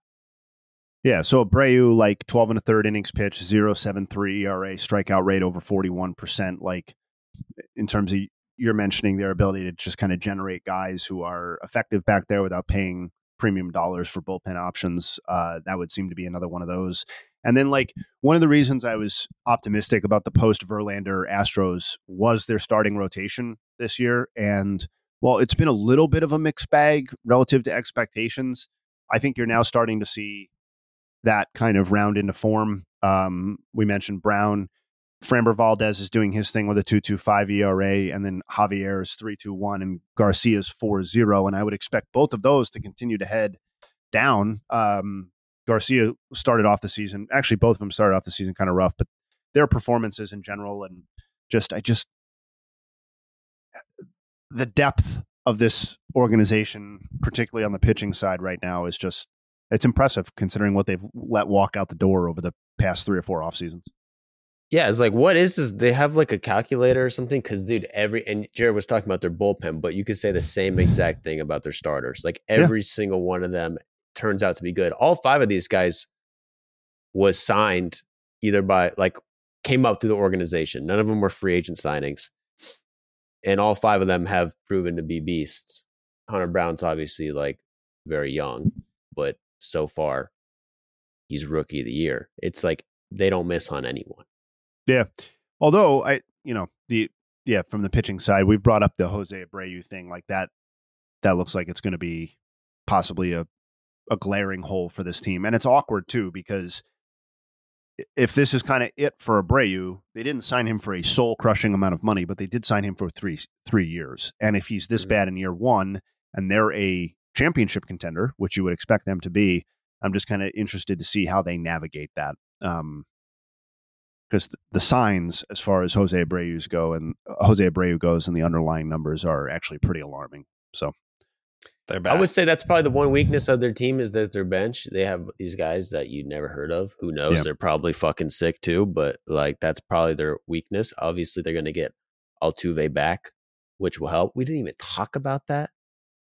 G: Yeah, so Abreu like 12 and a third innings pitch, 0.73 ERA, strikeout rate over 41%. Like in terms of you're mentioning their ability to just kind of generate guys who are effective back there without paying premium dollars for bullpen options. Uh, that would seem to be another one of those. And then like one of the reasons I was optimistic about the post Verlander Astros was their starting rotation this year. And while it's been a little bit of a mixed bag relative to expectations, I think you're now starting to see that kind of round into form. Um, we mentioned Brown. Framber Valdez is doing his thing with a 2.25 ERA, and then Javier is 3.21, and Garcia's 4.0. And I would expect both of those to continue to head down. Um, Garcia started off the season, actually, both of them started off the season kind of rough, but their performances in general, and just, I just, uh, the depth of this organization, particularly on the pitching side right now, is just it's impressive considering what they've let walk out the door over the past three or four off seasons.
L: Yeah, it's like, what is this? They have like a calculator or something? Because, dude, every, and Jared was talking about their bullpen, but you could say the same exact thing about their starters. Like, every single one of them turns out to be good. All five of these guys was signed either by, like, came up through the organization. None of them were free agent signings. And all five of them have proven to be beasts. Hunter Brown's obviously, like, very young, but so far, he's rookie of the year. It's like they don't miss on anyone.
G: Yeah. Although I, you know, the yeah, from the pitching side, we've brought up the Jose Abreu thing like that. That looks like it's going to be possibly a a glaring hole for this team, and it's awkward too because if this is kind of it for Abreu, they didn't sign him for a soul crushing amount of money, but they did sign him for three three years. And if he's this bad in year one, and they're a championship contender, which you would expect them to be, I'm just kind of interested to see how they navigate that. Um, because the, the signs as far as Jose Abreu's go and uh, Jose Abreu goes and the underlying numbers are actually pretty alarming. So
C: they're
L: I would say that's probably the one weakness of their team is that their bench. They have these guys that you never heard of. Who knows?
G: Yeah.
L: They're probably fucking sick too, but like that's probably their weakness. Obviously, they're going to get Altuve back, which will help. We didn't even talk about that.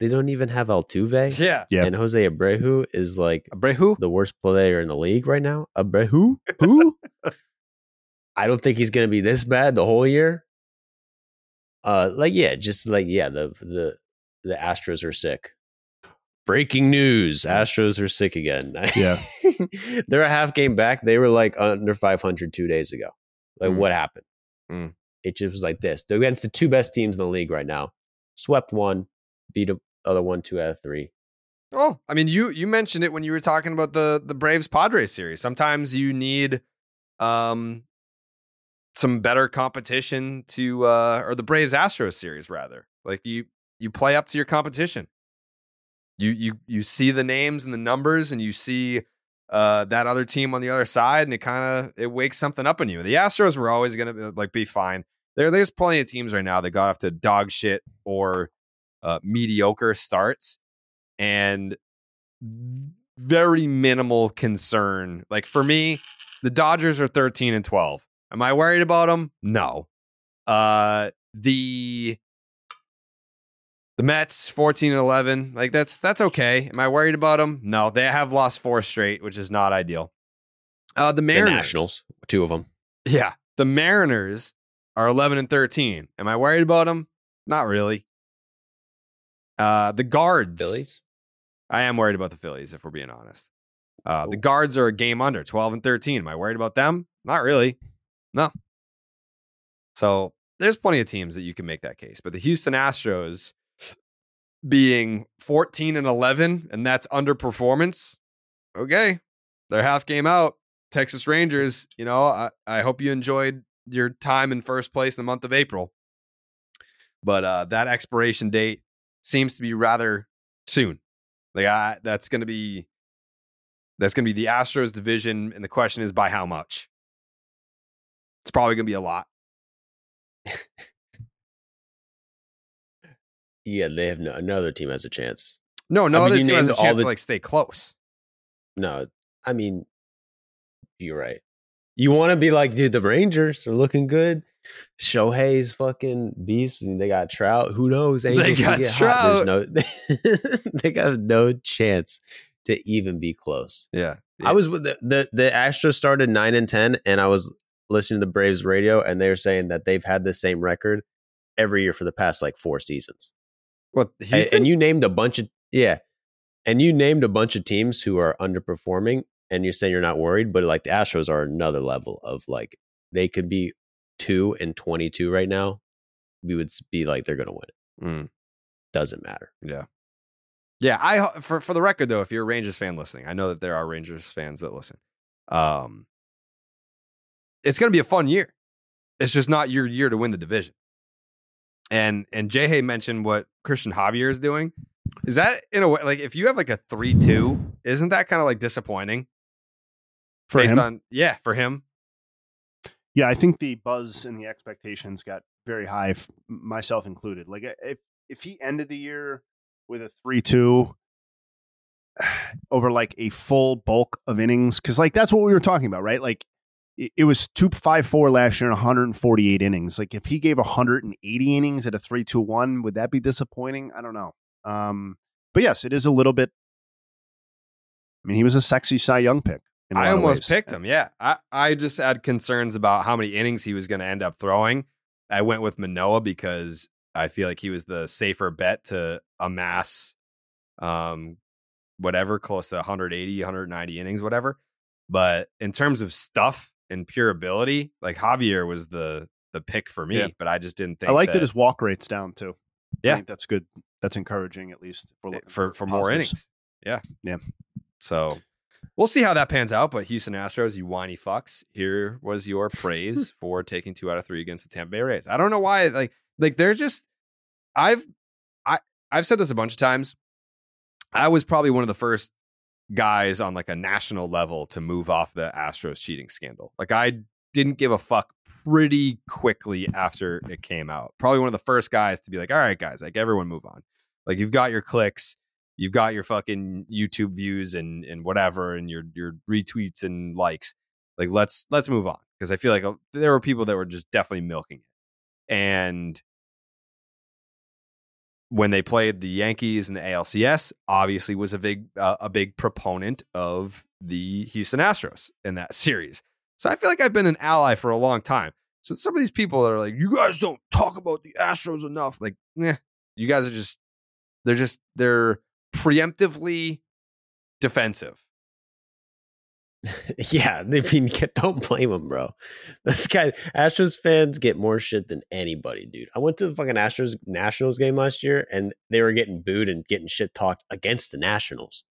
L: They don't even have Altuve.
C: Yeah.
G: Yeah.
L: And Jose Abreu is like
C: Abreu,
L: the worst player in the league right now. Abreu, who? I don't think he's going to be this bad the whole year. Uh, like yeah, just like yeah, the the the Astros are sick. Breaking news: Astros are sick again.
G: Yeah.
L: they're a half game back. They were like under 500 two days ago. Like
C: Mm.
L: what happened?
C: Mm.
L: It just was like this. They're against the two best teams in the league right now. Swept one, beat the other one two out of three.
C: Oh, I mean, you you mentioned it when you were talking about the the Braves Padres series. Sometimes you need um some better competition to uh or the Braves Astros series rather. Like you you play up to your competition. You you you see the names and the numbers and you see uh that other team on the other side and it kind of it wakes something up in you. The Astros were always going to like be fine. There there's plenty of teams right now that got off to dog shit or uh mediocre starts and very minimal concern. Like for me, the Dodgers are 13 and 12. Am I worried about them? No. Uh the the Mets 14 and 11. Like that's that's okay. Am I worried about them? No. They have lost four straight, which is not ideal. Uh the
L: The
C: Mariners.
L: Nationals, two of them.
C: Yeah. The Mariners are 11 and 13. Am I worried about them? Not really. Uh the Guards.
L: Phillies.
C: I am worried about the Phillies, if we're being honest. Uh, the guards are a game under, 12 and 13. Am I worried about them? Not really. No. So there's plenty of teams that you can make that case. But the Houston Astros being 14 and 11, and that's underperformance, okay. They're half game out. Texas Rangers, you know, I, I hope you enjoyed your time in first place in the month of April. But uh, that expiration date seems to be rather soon. Like I, that's going to be that's going to be the Astros division, and the question is by how much. It's probably going to be a lot.
L: Yeah, they have no, another team has a chance.
C: No, no
L: I mean,
C: other team has a chance
L: the-
C: to like stay close.
L: No, I mean, you're right. You want to be like, dude, the Rangers are looking good. Shohei's fucking beast, and they got Trout. Who knows? Angels
C: They got. Trout.
L: No, they got no chance to even be close.
C: Yeah,
L: I was with the, the the Astros started nine and ten, and I was listening to the Braves radio, and they were saying that they've had the same record every year for the past like four seasons. And,
C: Houston?
L: and you named a bunch of yeah, and you named a bunch of teams who are underperforming, and you're saying you're not worried, but like the Astros are another level of like they could be two and twenty two right now. We would be like they're gonna win it.
C: Mm.
L: Doesn't matter.
C: Yeah. Yeah, I for for the record though, if you're a Rangers fan listening, I know that there are Rangers fans that listen. Um it's going to be a fun year. It's just not your year to win the division. And and Jay Hay mentioned what Christian Javier is doing. Is that in a way like if you have like a 3-2, isn't that kind of like disappointing?
G: For
C: Based
G: him?
C: on yeah, for him.
G: Yeah, I think the buzz and the expectations got very high, myself included. Like if if he ended the year with a three two over like a full bulk of innings, because like that's what we were talking about, right? Like it, was two five four last year and 148 innings. Like if he gave 180 innings at a 3 2 1, would that be disappointing? I don't know. Um, but yes, it is a little bit. I mean, he was a sexy Cy Young pick. in
C: I almost picked him. Yeah. I, I just had concerns about how many innings he was going to end up throwing. I went with Manoah because I feel like he was the safer bet to amass um whatever close to 180, 190 innings, whatever. But in terms of stuff and pure ability, like Javier was the the pick for me,
G: Yeah.
C: but I just didn't think
G: I like that,
C: that
G: his walk rate's down too.
C: Yeah.
G: I think that's good. That's encouraging, at least if we're eh,
C: for for more innings. Yeah.
G: Yeah.
C: So we'll see how that pans out. But Houston Astros, you whiny fucks, here was your praise for taking two out of three against the Tampa Bay Rays. I don't know why, like, like they're just I've I I've said this a bunch of times. I was probably one of the first guys on like a national level to move off the Astros cheating scandal. Like I didn't give a fuck pretty quickly after it came out. Probably one of the first guys to be like, all right, guys, like everyone move on. Like you've got your clicks, you've got your fucking YouTube views and and whatever, and your your retweets and likes. Like let's let's move on because I feel like uh, there were people that were just definitely milking it, and when they played the Yankees and the ALCS, obviously was a big uh, a big proponent of the Houston Astros in that series. So I feel like I've been an ally for a long time. So some of these people that are like, "You guys don't talk about the Astros enough." Like, nah, you guys are just they're just they're preemptively defensive.
L: yeah, I mean, don't blame him, bro. This guy, Astros fans get more shit than anybody, dude. I went to the fucking Astros Nationals game last year, and they were getting booed and getting shit talked against the Nationals.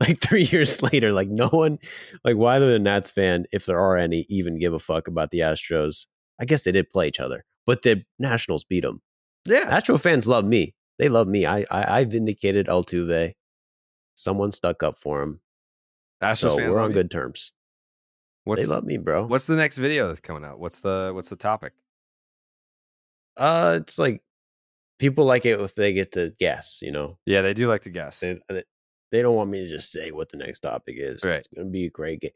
L: Like three years later, like no one, like why would a Nats fan, if there are any, even give a fuck about the Astros? I guess they did play each other, but the Nationals beat them.
C: Yeah,
L: Astro fans love me. They love me. I I, I vindicated Altuve. Someone stuck up for him.
C: Astros
L: so
C: fans
L: we're on
C: you.
L: good terms. they love me, bro.
C: What's the next video that's coming out? What's the what's the topic?
L: Uh, it's like people like it if they get to guess. You know,
C: Yeah, they do like to guess.
L: they, they- don't want me to just say what the next topic is.
C: Right.
L: It's gonna be a great game.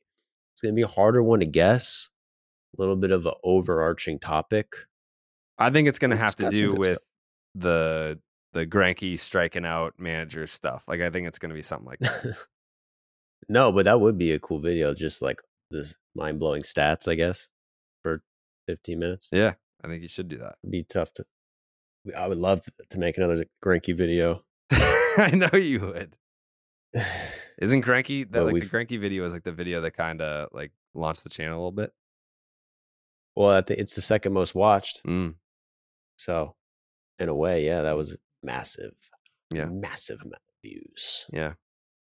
L: It's gonna be a harder one to guess. A little bit of an overarching topic.
C: I think it's going to have
L: It's
C: to do with
L: stuff.
C: the the Granky striking out manager stuff. Like I think it's going to be something like that.
L: No, but that would be a cool video. Just like this mind blowing stats, I guess, for 15 minutes.
C: yeah, I think you should do that.
L: It'd be tough to. I would love to make another Granky video.
C: I know you would. Isn't Granky that
L: Well,
C: like the Granky video is like the video that kind of like launched the channel a little bit?
L: Well, I think it's the second most watched.
C: Mm.
L: So, in a way, yeah, that was massive.
C: Yeah.
L: Massive amount of views.
C: Yeah.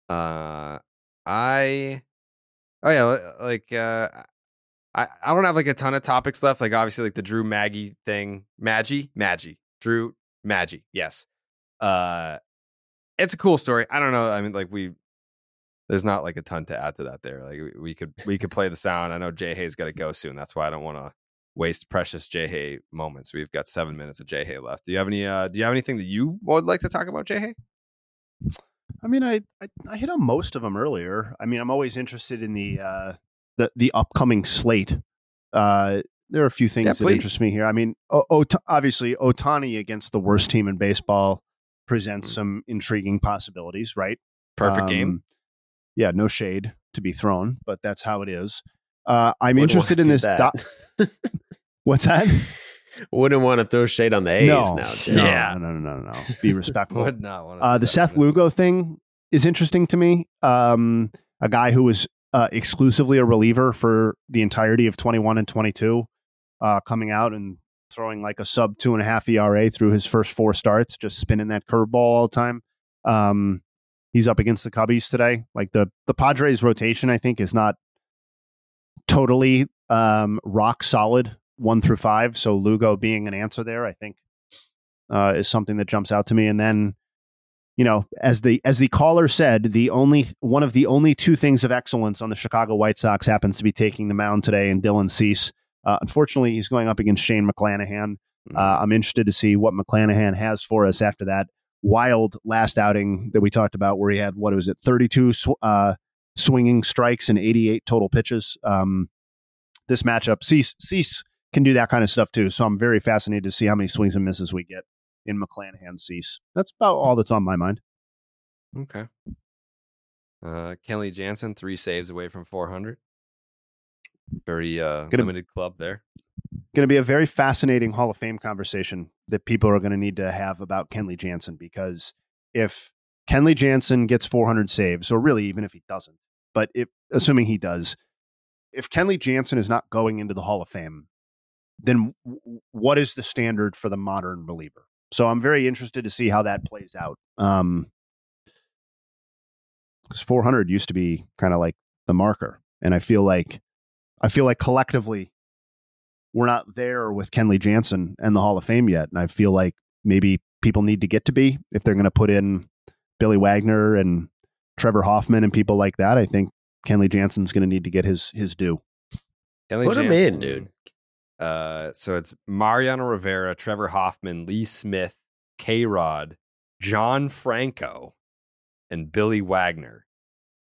C: Uh I Oh yeah, like uh I I don't have like a ton of topics left. Like obviously like the Drew Maggi thing. Maggi? Maggi. Drew Maggi. Yes. Uh it's a cool story. I don't know. I mean like we there's not like a ton to add to that there. Like we, we could we could play the sound. I know Jay Hay's got to go soon. That's why I don't want to waste precious Jay Hay moments. We've got 7 minutes of Jay Hay left. Do you have any uh do you have anything that you would like to talk about Jay Hay?
G: I mean, I, I I hit on most of them earlier. I mean, I'm always interested in the uh, the the upcoming slate. Uh, there are a few things
C: Yeah,
G: that interest me here. I mean, o- Ota- obviously, Ohtani against the worst team in baseball presents some intriguing possibilities, right?
C: Mm-hmm. Perfect game.
G: Um, Yeah, no shade to be thrown, but that's how it is. Uh, I'm interested in this.
L: that.
G: Do- What's that?
L: Wouldn't want to throw shade on the A's
G: no,
L: now, Jay.
G: no, no, no, no, no, no. Be respectful.
C: Would not want to.
G: Uh, the Seth Lugo thing is interesting to me. Um, a guy who was uh, exclusively a reliever for the entirety of 21 and 22, uh, coming out and throwing like a sub two and a half ERA through his first four starts, just spinning that curveball all the time. Um, he's up against the Cubbies today. Like the the Padres rotation, I think is not totally um, rock solid one through five. So Lugo being an answer there, I think, uh, is something that jumps out to me. And then, you know, as the as the caller said, the only one of the only two things of excellence on the Chicago White Sox happens to be taking the mound today, and Dylan Cease. Uh, unfortunately, he's going up against Shane McClanahan. Uh, I'm interested to see what McClanahan has for us after that wild last outing that we talked about, where he had what was it, 32 sw- uh, swinging strikes and 88 total pitches. Um, this matchup, Cease, Cease can do that kind of stuff too. So I'm very fascinated to see how many swings and misses we get in McClanahan Cease. That's about all that's on my mind.
C: Okay. Uh, Kenley Jansen, three saves away from 400. Very uh,
G: Gonna-
C: limited club there.
G: Going to be a very fascinating Hall of Fame conversation that people are going to need to have about Kenley Jansen because if Kenley Jansen gets 400 saves, or really even if he doesn't, but if assuming he does, if Kenley Jansen is not going into the Hall of Fame, then what is the standard for the modern believer? So I'm very interested to see how that plays out. Um, because 400 used to be kind of like the marker, and I feel like I feel like collectively we're not there with Kenley Jansen and the Hall of Fame yet, and I feel like maybe people need to get to be if they're going to put in Billy Wagner and Trevor Hoffman and people like that. I think Kenley Jansen's going to need to get his his due.
C: Kenley
L: Put him in, dude.
C: Uh, so it's Mariano Rivera, Trevor Hoffman, Lee Smith, K Rod, John Franco, and Billy Wagner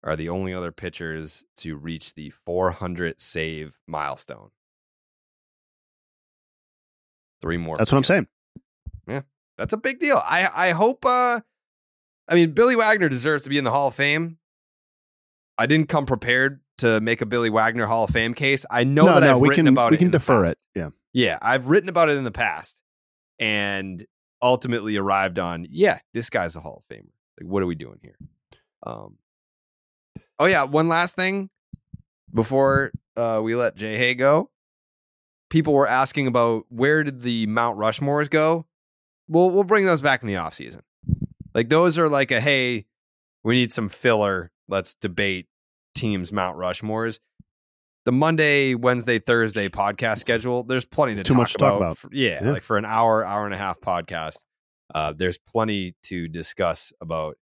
C: are the only other pitchers to reach the 400 save milestone. Three more.
G: That's what I'm saying.
C: Yeah, that's a big deal. I I hope. uh I mean, Billy Wagner deserves to be in the Hall of Fame. I didn't come prepared to make a Billy Wagner Hall of Fame case. I know
G: no,
C: that
G: no,
C: I've
G: we
C: written
G: can
C: about
G: we
C: it.
G: can
C: in the
G: defer it. Yeah.
C: Yeah, I've written about it in the past and ultimately arrived on, yeah, this guy's a Hall of Famer. Like, what are we doing here? Um, oh yeah, one last thing before uh, we let Jay Hay go. People were asking about where did the Mount Rushmores go? We'll we'll bring those back in the offseason. Like those are like a hey, we need some filler. Let's debate teams Mount Rushmores. The Monday, Wednesday, Thursday podcast schedule. There's plenty to
G: Too
C: talk
G: much to talk
C: about.
G: about.
C: For- yeah,
G: Yeah.
C: like for an hour, hour and a half podcast. Uh, there's plenty to discuss about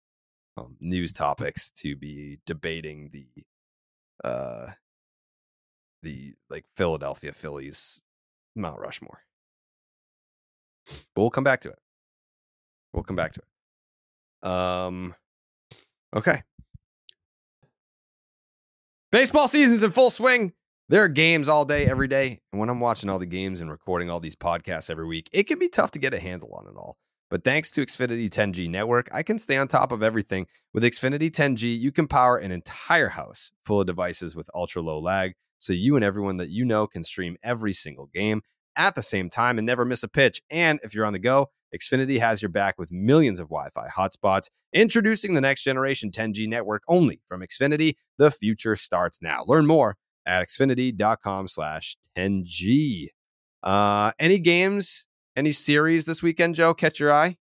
C: um, news topics to be debating the uh the like Philadelphia Phillies Mount Rushmore. But we'll come back to it. We'll come back to it. Um okay. Baseball season's in full swing. There are games all day, every day. And when I'm watching all the games and recording all these podcasts every week, it can be tough to get a handle on it all. But thanks to Xfinity 10G network, I can stay on top of everything. With Xfinity 10G, you can power an entire house full of devices with ultra low lag, so you and everyone that you know can stream every single game at the same time and never miss a pitch. And if you're on the go, Xfinity has your back with millions of Wi Fi hotspots. Introducing the next generation 10G network only from Xfinity. The future starts now. Learn more at xfinity.com slash 10G. Uh, any games, any series this weekend, Joe, catch your eye?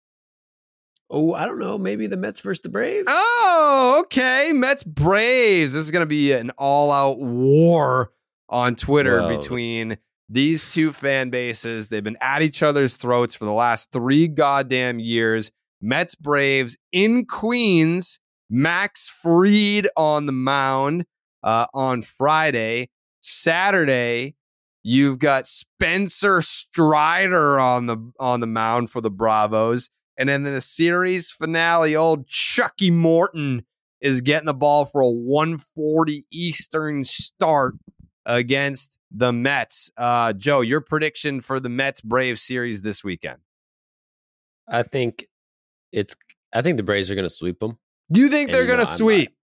L: Oh, I don't know. Maybe the Mets versus the Braves.
C: Oh, okay. Mets Braves. This is going to be an all out war on Twitter
L: Whoa.
C: between these two fan bases. They've been at each other's throats for the last three goddamn years. Mets Braves in Queens. Max Fried on the mound uh, on Friday. Saturday, you've got Spencer Strider on the on the mound for the Bravos. And then in the series finale, old Chucky Morton is getting the ball for a 140 Eastern start against the Mets. Uh, Joe, your prediction for the Mets Braves series this weekend?
L: I think it's. I think the Braves are going to sweep them.
C: You think
L: And
C: they're going to
L: know,
C: sweep?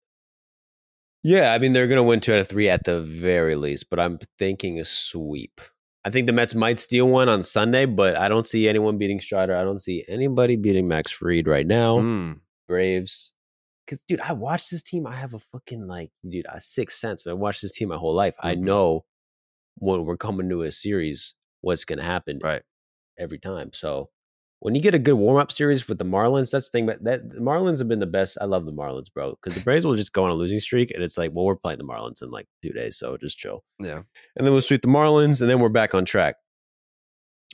L: Yeah, I mean they're going to win two out of three at the very least, but I'm thinking a sweep. I think the Mets might steal one on Sunday, but I don't see anyone beating Strider. I don't see anybody beating Max Fried right now.
C: Hmm.
L: Braves, because dude, I watched this team. I have a fucking like, dude, a sixth sense. I watched this team my whole life. I
C: Mhm.
L: know when we're coming to a series, what's going to happen
C: right
L: every time. So when you get a good warm up series with the Marlins, that's the thing. But that the Marlins have been the best. I love the Marlins, bro, because the Braves will just go on a losing streak, and it's like, well, we're playing the Marlins in like two days, so just chill.
C: Yeah.
L: And then we'll sweep the Marlins, and then we're back on track.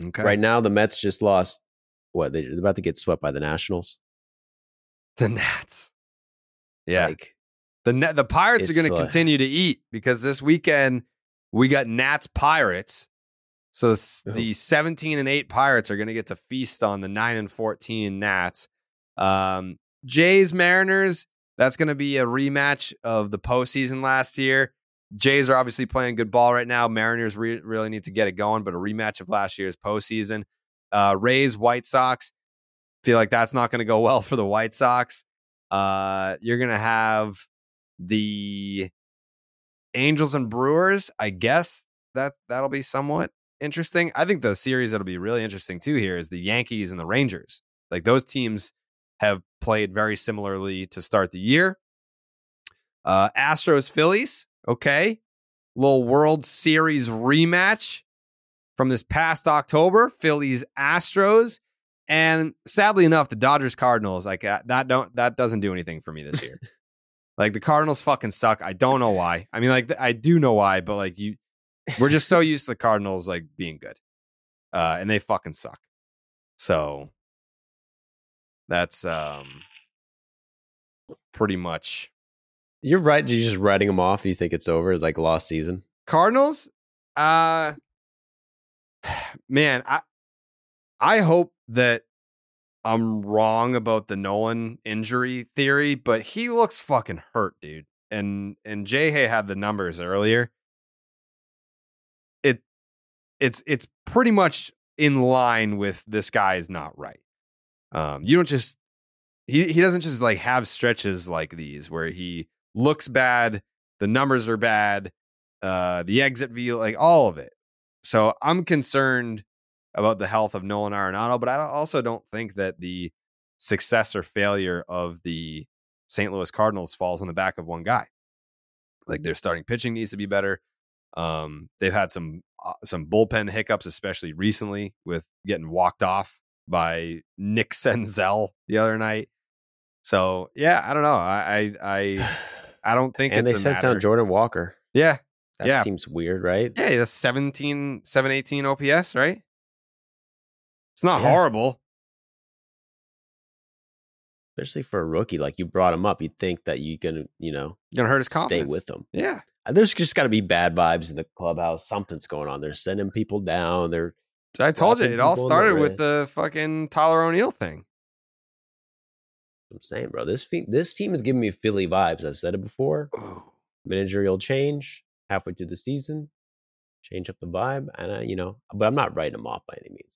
C: Okay.
L: Right now, the Mets just lost. What they're about to get swept by the Nationals.
C: The Nats. Yeah.
L: Like,
C: the net, the Pirates are going to
L: uh,
C: continue to eat because this weekend we got Nats Pirates. So the 17 and 8 Pirates are going to get to feast on the 9 and 14 Nats. Um, Jays Mariners, that's going to be a rematch of the postseason last year. Jays are obviously playing good ball right now. Mariners re- really need to get it going, but a rematch of last year's postseason. Uh, Rays, White Sox, feel like that's not going to go well for the White Sox. Uh, you're going to have the Angels and Brewers. I guess that that'll be somewhat interesting. I think the series that'll be really interesting too here is the Yankees and the Rangers. Like those teams have played very similarly to start the year. Uh, Astros Phillies, okay, little World Series rematch from this past October. Phillies Astros, and sadly enough, the Dodgers Cardinals. Like uh, that don't that doesn't do anything for me this year. like the Cardinals fucking suck. I don't know why. I mean, like I do know why, but like you, we're just so used to the Cardinals like being good, uh, and they fucking suck. So that's um pretty much
L: You're right. You're just writing them off. You think it's over, like lost season.
C: Cardinals. Uh man, I I hope that I'm wrong about the Nolan injury theory, but he looks fucking hurt, dude. And and Jay Hay had the numbers earlier. It it's it's pretty much in line with this guy is not right. Um, you don't just he he doesn't just like have stretches like these where he looks bad, the numbers are bad, uh, the exit view, like all of it. So I'm concerned about the health of Nolan Arenado, but I also don't think that the success or failure of the St. Louis Cardinals falls on the back of one guy. Like their starting pitching needs to be better. Um, they've had some uh, some bullpen hiccups, especially recently, with getting walked off by Nick Senzel the other night. So yeah, I don't know. I I I, I don't think it's
L: and
C: they
L: sent
C: matter.
L: down Jordan Walker.
C: Yeah,
L: That
C: yeah.
L: seems weird, right?
C: Yeah, that's 17, 718 OPS, right? It's not
L: Yeah.
C: horrible.
L: Especially for a rookie, like you brought him up, you'd think that you can, you know,
C: Gonna hurt his confidence.
L: stay with him.
C: Yeah.
L: Uh, There's just got to be bad vibes in the clubhouse. Something's going on. They're sending people down. They're.
C: I told you it all
L: in the
C: started with the fucking Tyler O'Neill thing.
L: I'm saying, bro, this fe- this team is giving me Philly vibes. I've said it before. Managerial change halfway through the season, change up the vibe, and I, you know, but I'm not writing them off by any means.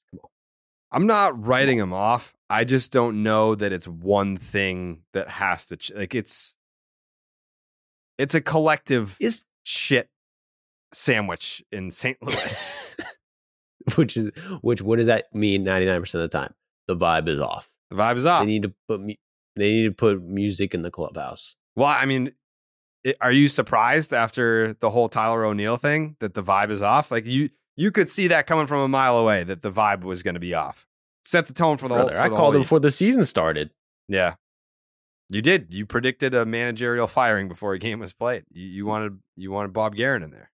C: I'm not writing him off. I just don't know that it's one thing that has to ch- like it's it's a collective
L: is
C: shit sandwich in St. Louis.
L: which is which what does that mean 99% of the time the vibe is off
C: the vibe is off
L: they need to put mu- they need to put music in the clubhouse
C: well, I mean, it, are you surprised after the whole Tyler O'Neill thing that the vibe is off? Like you you could see that coming from a mile away that the vibe was going to be off. Set the tone for the
L: Brother,
C: whole. For
L: i
C: the
L: called
C: whole
L: him before the season started
C: Yeah. You did. You predicted a managerial firing before a game was played. You, you wanted you wanted Bob Geren in there.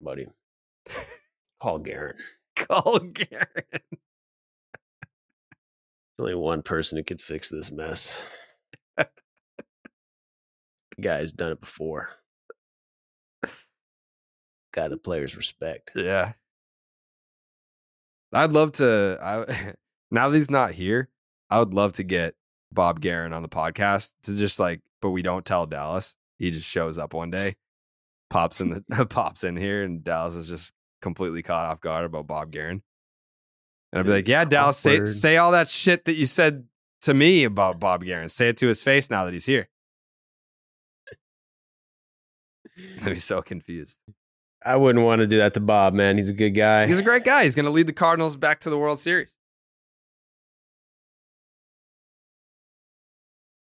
L: buddy call garrett
C: Call Geren.
L: only one person who could fix this mess guy's done it before guy the players respect
C: Yeah. I'd love to I now that he's not here, I would love to get Bob Geren on the podcast to just like, but we don't tell Dallas. He just shows up one day, pops in the pops in here, and Dallas is just completely caught off guard about Bob Geren. And I'd be like, "Yeah, Dallas, say say all that shit that you said to me about Bob Geren. Say it to his face now that he's here." I'd be so confused.
L: I wouldn't want to do that to Bob, man. He's a good guy.
C: He's a great guy. He's going to lead the Cardinals back to the World Series.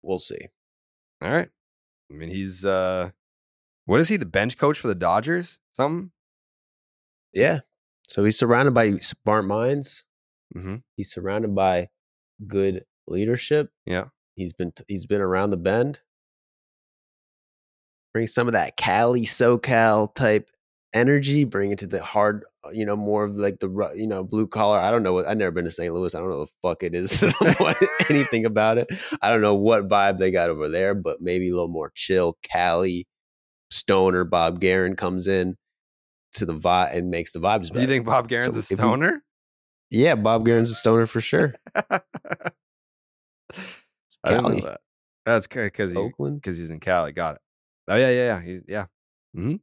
L: We'll see.
C: All right. I mean, he's uh what is he? The bench coach for the Dodgers? Something?
L: Yeah. So he's surrounded by smart minds.
C: Mm-hmm.
L: He's surrounded by good leadership.
C: Yeah.
L: He's been he's been around the bend. Bring some of that Cali SoCal type energy. Bring it to the hard, you know, more of like the you know blue collar. I don't know what I've never been to St. Louis. I don't know what the fuck it is. I don't know anything about it. I don't know what vibe they got over there, but maybe a little more chill. Cali stoner. Bob Geren comes in to the vibe and makes the vibes better.
C: Do you think Bob Geren's
L: So
C: a
L: if we-
C: stoner?
L: yeah, Bob Geren's a stoner for sure.
C: I didn't know
L: Cali.
C: that. That's because
L: Oakland?
C: because he's in Cali. Got it. Oh yeah, yeah, yeah. He's yeah. hmm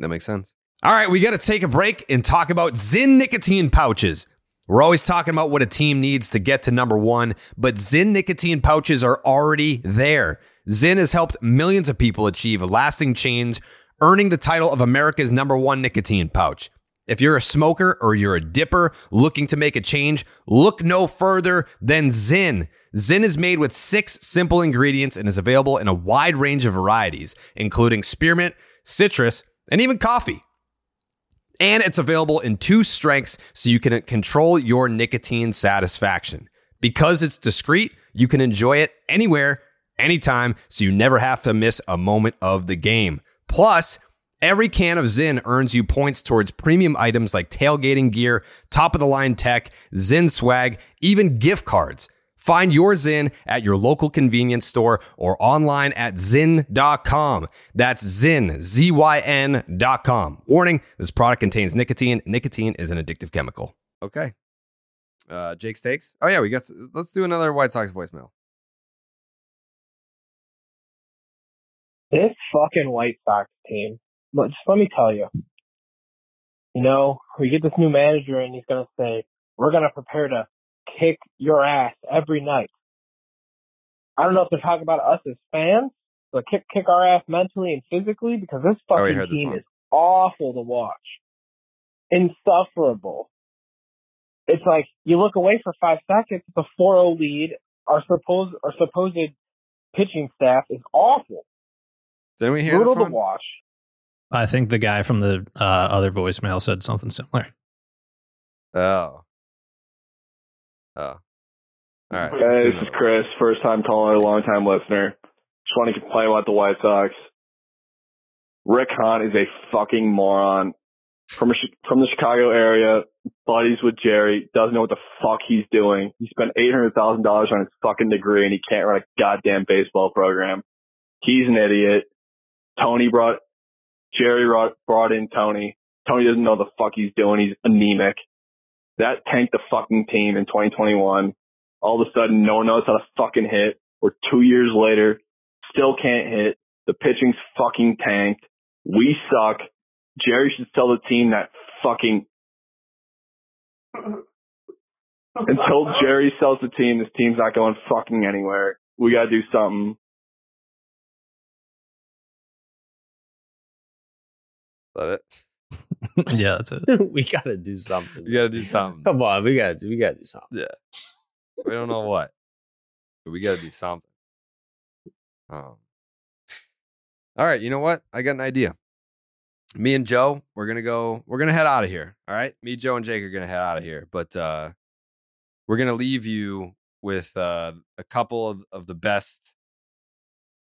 C: That makes sense. All right, we got to take a break and talk about Zyn nicotine pouches. We're always talking about what a team needs to get to number one, but Zyn nicotine pouches are already there. Zyn has helped millions of people achieve a lasting change, earning the title of America's number one nicotine pouch. If you're a smoker or you're a dipper looking to make a change, look no further than Zyn. Zyn is made with six simple ingredients and is available in a wide range of varieties, including spearmint, citrus, and even coffee. And it's available in two strengths so you can control your nicotine satisfaction. Because it's discreet, you can enjoy it anywhere, anytime, so you never have to miss a moment of the game. Plus, every can of Zyn earns you points towards premium items like tailgating gear, top of the line tech, Zyn swag, even gift cards. Find your Zyn at your local convenience store or online at Zyn.com. That's Zyn, Z Y N.com. Warning this product contains nicotine. Nicotine is an addictive chemical. Okay. Uh, Jake Stakes. Oh, yeah, we got. Let's do another White Sox voicemail.
N: This fucking White Sox team. But just let me tell you. You know, we get this new manager and he's gonna say, we're gonna prepare to kick your ass every night. I don't know if they're talking about us as fans, but kick kick our ass mentally and physically because this
C: Oh,
N: fucking
C: heard this
N: team
C: one.
N: is awful to watch. Insufferable. It's like you look away for five seconds, it's a 4-0 lead. Our supposed our supposed pitching staff is awful.
C: Didn't we hear
N: Brutal
C: this
N: to
C: one?
N: watch.
E: I think the guy from the uh, other voicemail said something similar.
C: Oh. Oh. All right.
O: Hey, this is. Chris, first time caller, long time listener. Just want to complain about the White Sox. Rick Hahn is a fucking moron. From a, from the Chicago area, buddies with Jerry, doesn't know what the fuck he's doing. He spent eight hundred thousand dollars on his fucking degree, and he can't run a goddamn baseball program. He's an idiot. Tony brought Jerry brought, brought in Tony. Tony doesn't know the fuck he's doing. He's anemic. That tanked the fucking team in 2021 all of a sudden no one knows how to fucking hit. We're two years later, still can't hit. The pitching's fucking tanked. We suck. Jerry should sell the team that fucking until Jerry sells the team, this team's not going fucking anywhere. We gotta do something.
C: Is that it?
E: Yeah, that's it.
L: we gotta do something.
C: We got to do something.
L: Come on, we gotta we gotta do something.
C: Yeah. We don't know what, but we got to do something. Um, all right. You know what? I got an idea. Me and Joe, we're going to go, we're going to head out of here. All right. Me, Joe, and Jake are going to head out of here, but uh, we're going to leave you with uh, a couple of, of the best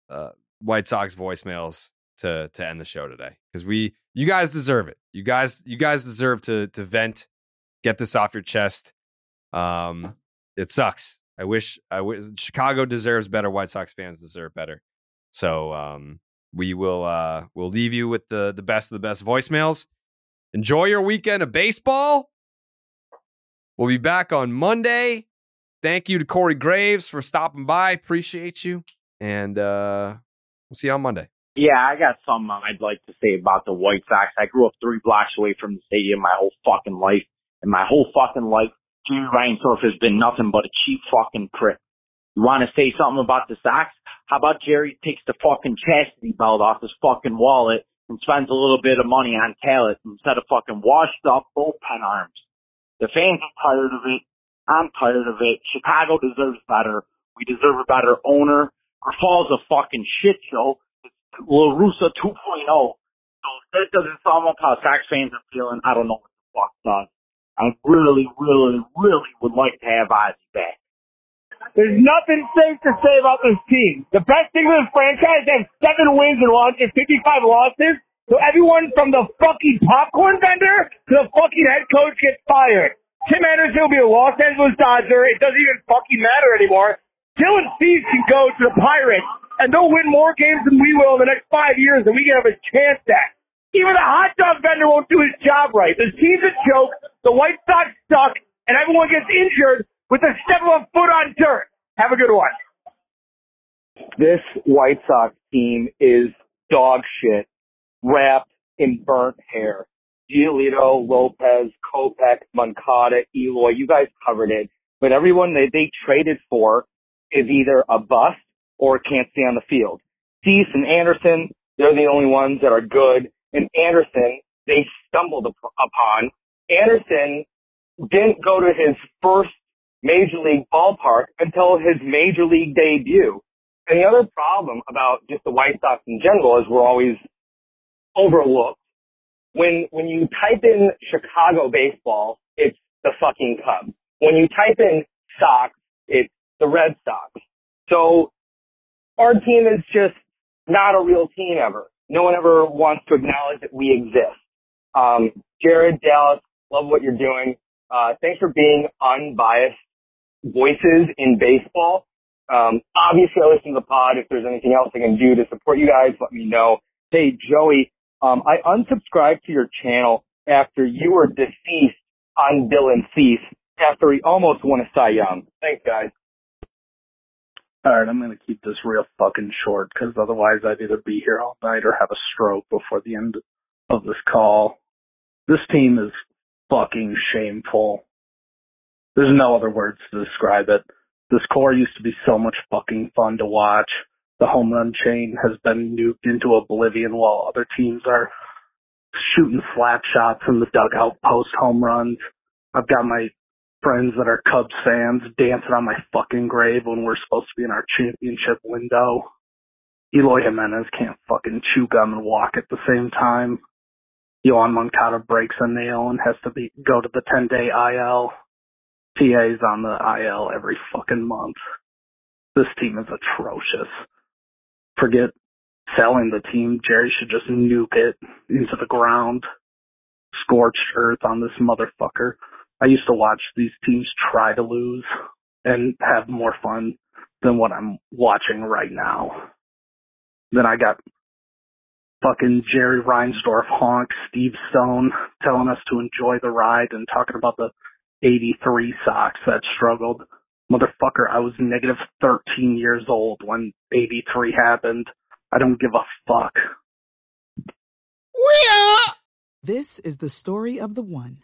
C: uh, White Sox voicemails to to end the show today because we you guys deserve it. You guys you guys deserve to to vent, get this off your chest. Um, it sucks. I wish I wish Chicago deserves better. White Sox fans deserve better. So um, we will uh, we'll leave you with the the best of the best voicemails. Enjoy your weekend of baseball. We'll be back on Monday thank you to Corey Graves for stopping by. Appreciate you. And uh, we'll see you on Monday.
P: Yeah, I got something I'd like to say about the White Sox. I grew up three blocks away from the stadium my whole fucking life. And my whole fucking life, Jimmy Reinsdorf has been nothing but a cheap fucking prick. You want to say something about the Sox? How about Jerry takes the fucking chastity belt off his fucking wallet and spends a little bit of money on talent instead of fucking washed up bullpen arms? The fans are tired of it. I'm tired of it. Chicago deserves better. We deserve a better owner. Grifol's a fucking shit show. It's La Russa 2.0. So if that doesn't sum up how Sox fans are feeling, I don't know what the fuck does. I really, really, really would like to have Ozzie back.
Q: There's nothing safe to say about this team. The best thing for this franchise has seven wins and lost 55 losses. So everyone from the fucking popcorn vendor to the fucking head coach gets fired. Tim Anderson will be a Los Angeles Dodger. It doesn't even fucking matter anymore. Dylan Cease can go to the Pirates, and they'll win more games than we will in the next five years, and we can have a chance at. Even the hot dog vendor won't do his job right. The team's a joke. The White Sox suck, and everyone gets injured with a step of a foot on dirt. Have a good one.
R: This White Sox team is dog shit, wrapped in burnt hair. Giolito, Lopez, Kopech, Moncada, Eloy, you guys covered it. But everyone that they traded for is either a bust or can't stay on the field. Cease and Anderson, they're the only ones that are good. And Anderson, they stumbled upon. Anderson didn't go to his first major league ballpark until his major league debut. And the other problem about just the White Sox in general is we're always overlooked. When when you type in Chicago baseball, it's the fucking Cubs. When you type in Sox, it's the Red Sox. So our team is just not a real team ever. No one ever wants to acknowledge that we exist. Um, Jared, Dallas, love what you're doing. Uh, thanks for being unbiased voices in baseball. Um, obviously, I listen to the pod. If there's anything else I can do to support you guys, let me know. Hey, Joey, um, I unsubscribed to your channel after you were deceased on Dylan Cease after he almost won a Cy Young. Thanks, guys.
S: All right, I'm going to keep this real fucking short because otherwise I'd either be here all night or have a stroke before the end of this call. This team is fucking shameful. There's no other words to describe it. This core used to be so much fucking fun to watch. The home run chain has been nuked into oblivion while other teams are shooting slap shots in the dugout post home runs. I've got my friends that are Cubs fans dancing on my fucking grave when we're supposed to be in our championship window. Eloy Jimenez can't fucking chew gum and walk at the same time. Yoán Moncada breaks a nail and has to be go to the 10 day IL. TA's on the IL every fucking month. This team is atrocious. Forget selling the team. Jerry should just nuke it into the ground. Scorched earth on this motherfucker. I used to watch these teams try to lose and have more fun than what I'm watching right now. Then I got fucking Jerry Reinsdorf honk, Steve Stone telling us to enjoy the ride and talking about the 83 Sox that struggled. Motherfucker, I was negative 13 years old when 83 happened. I don't give a fuck. We are.
T: This is the story of the one.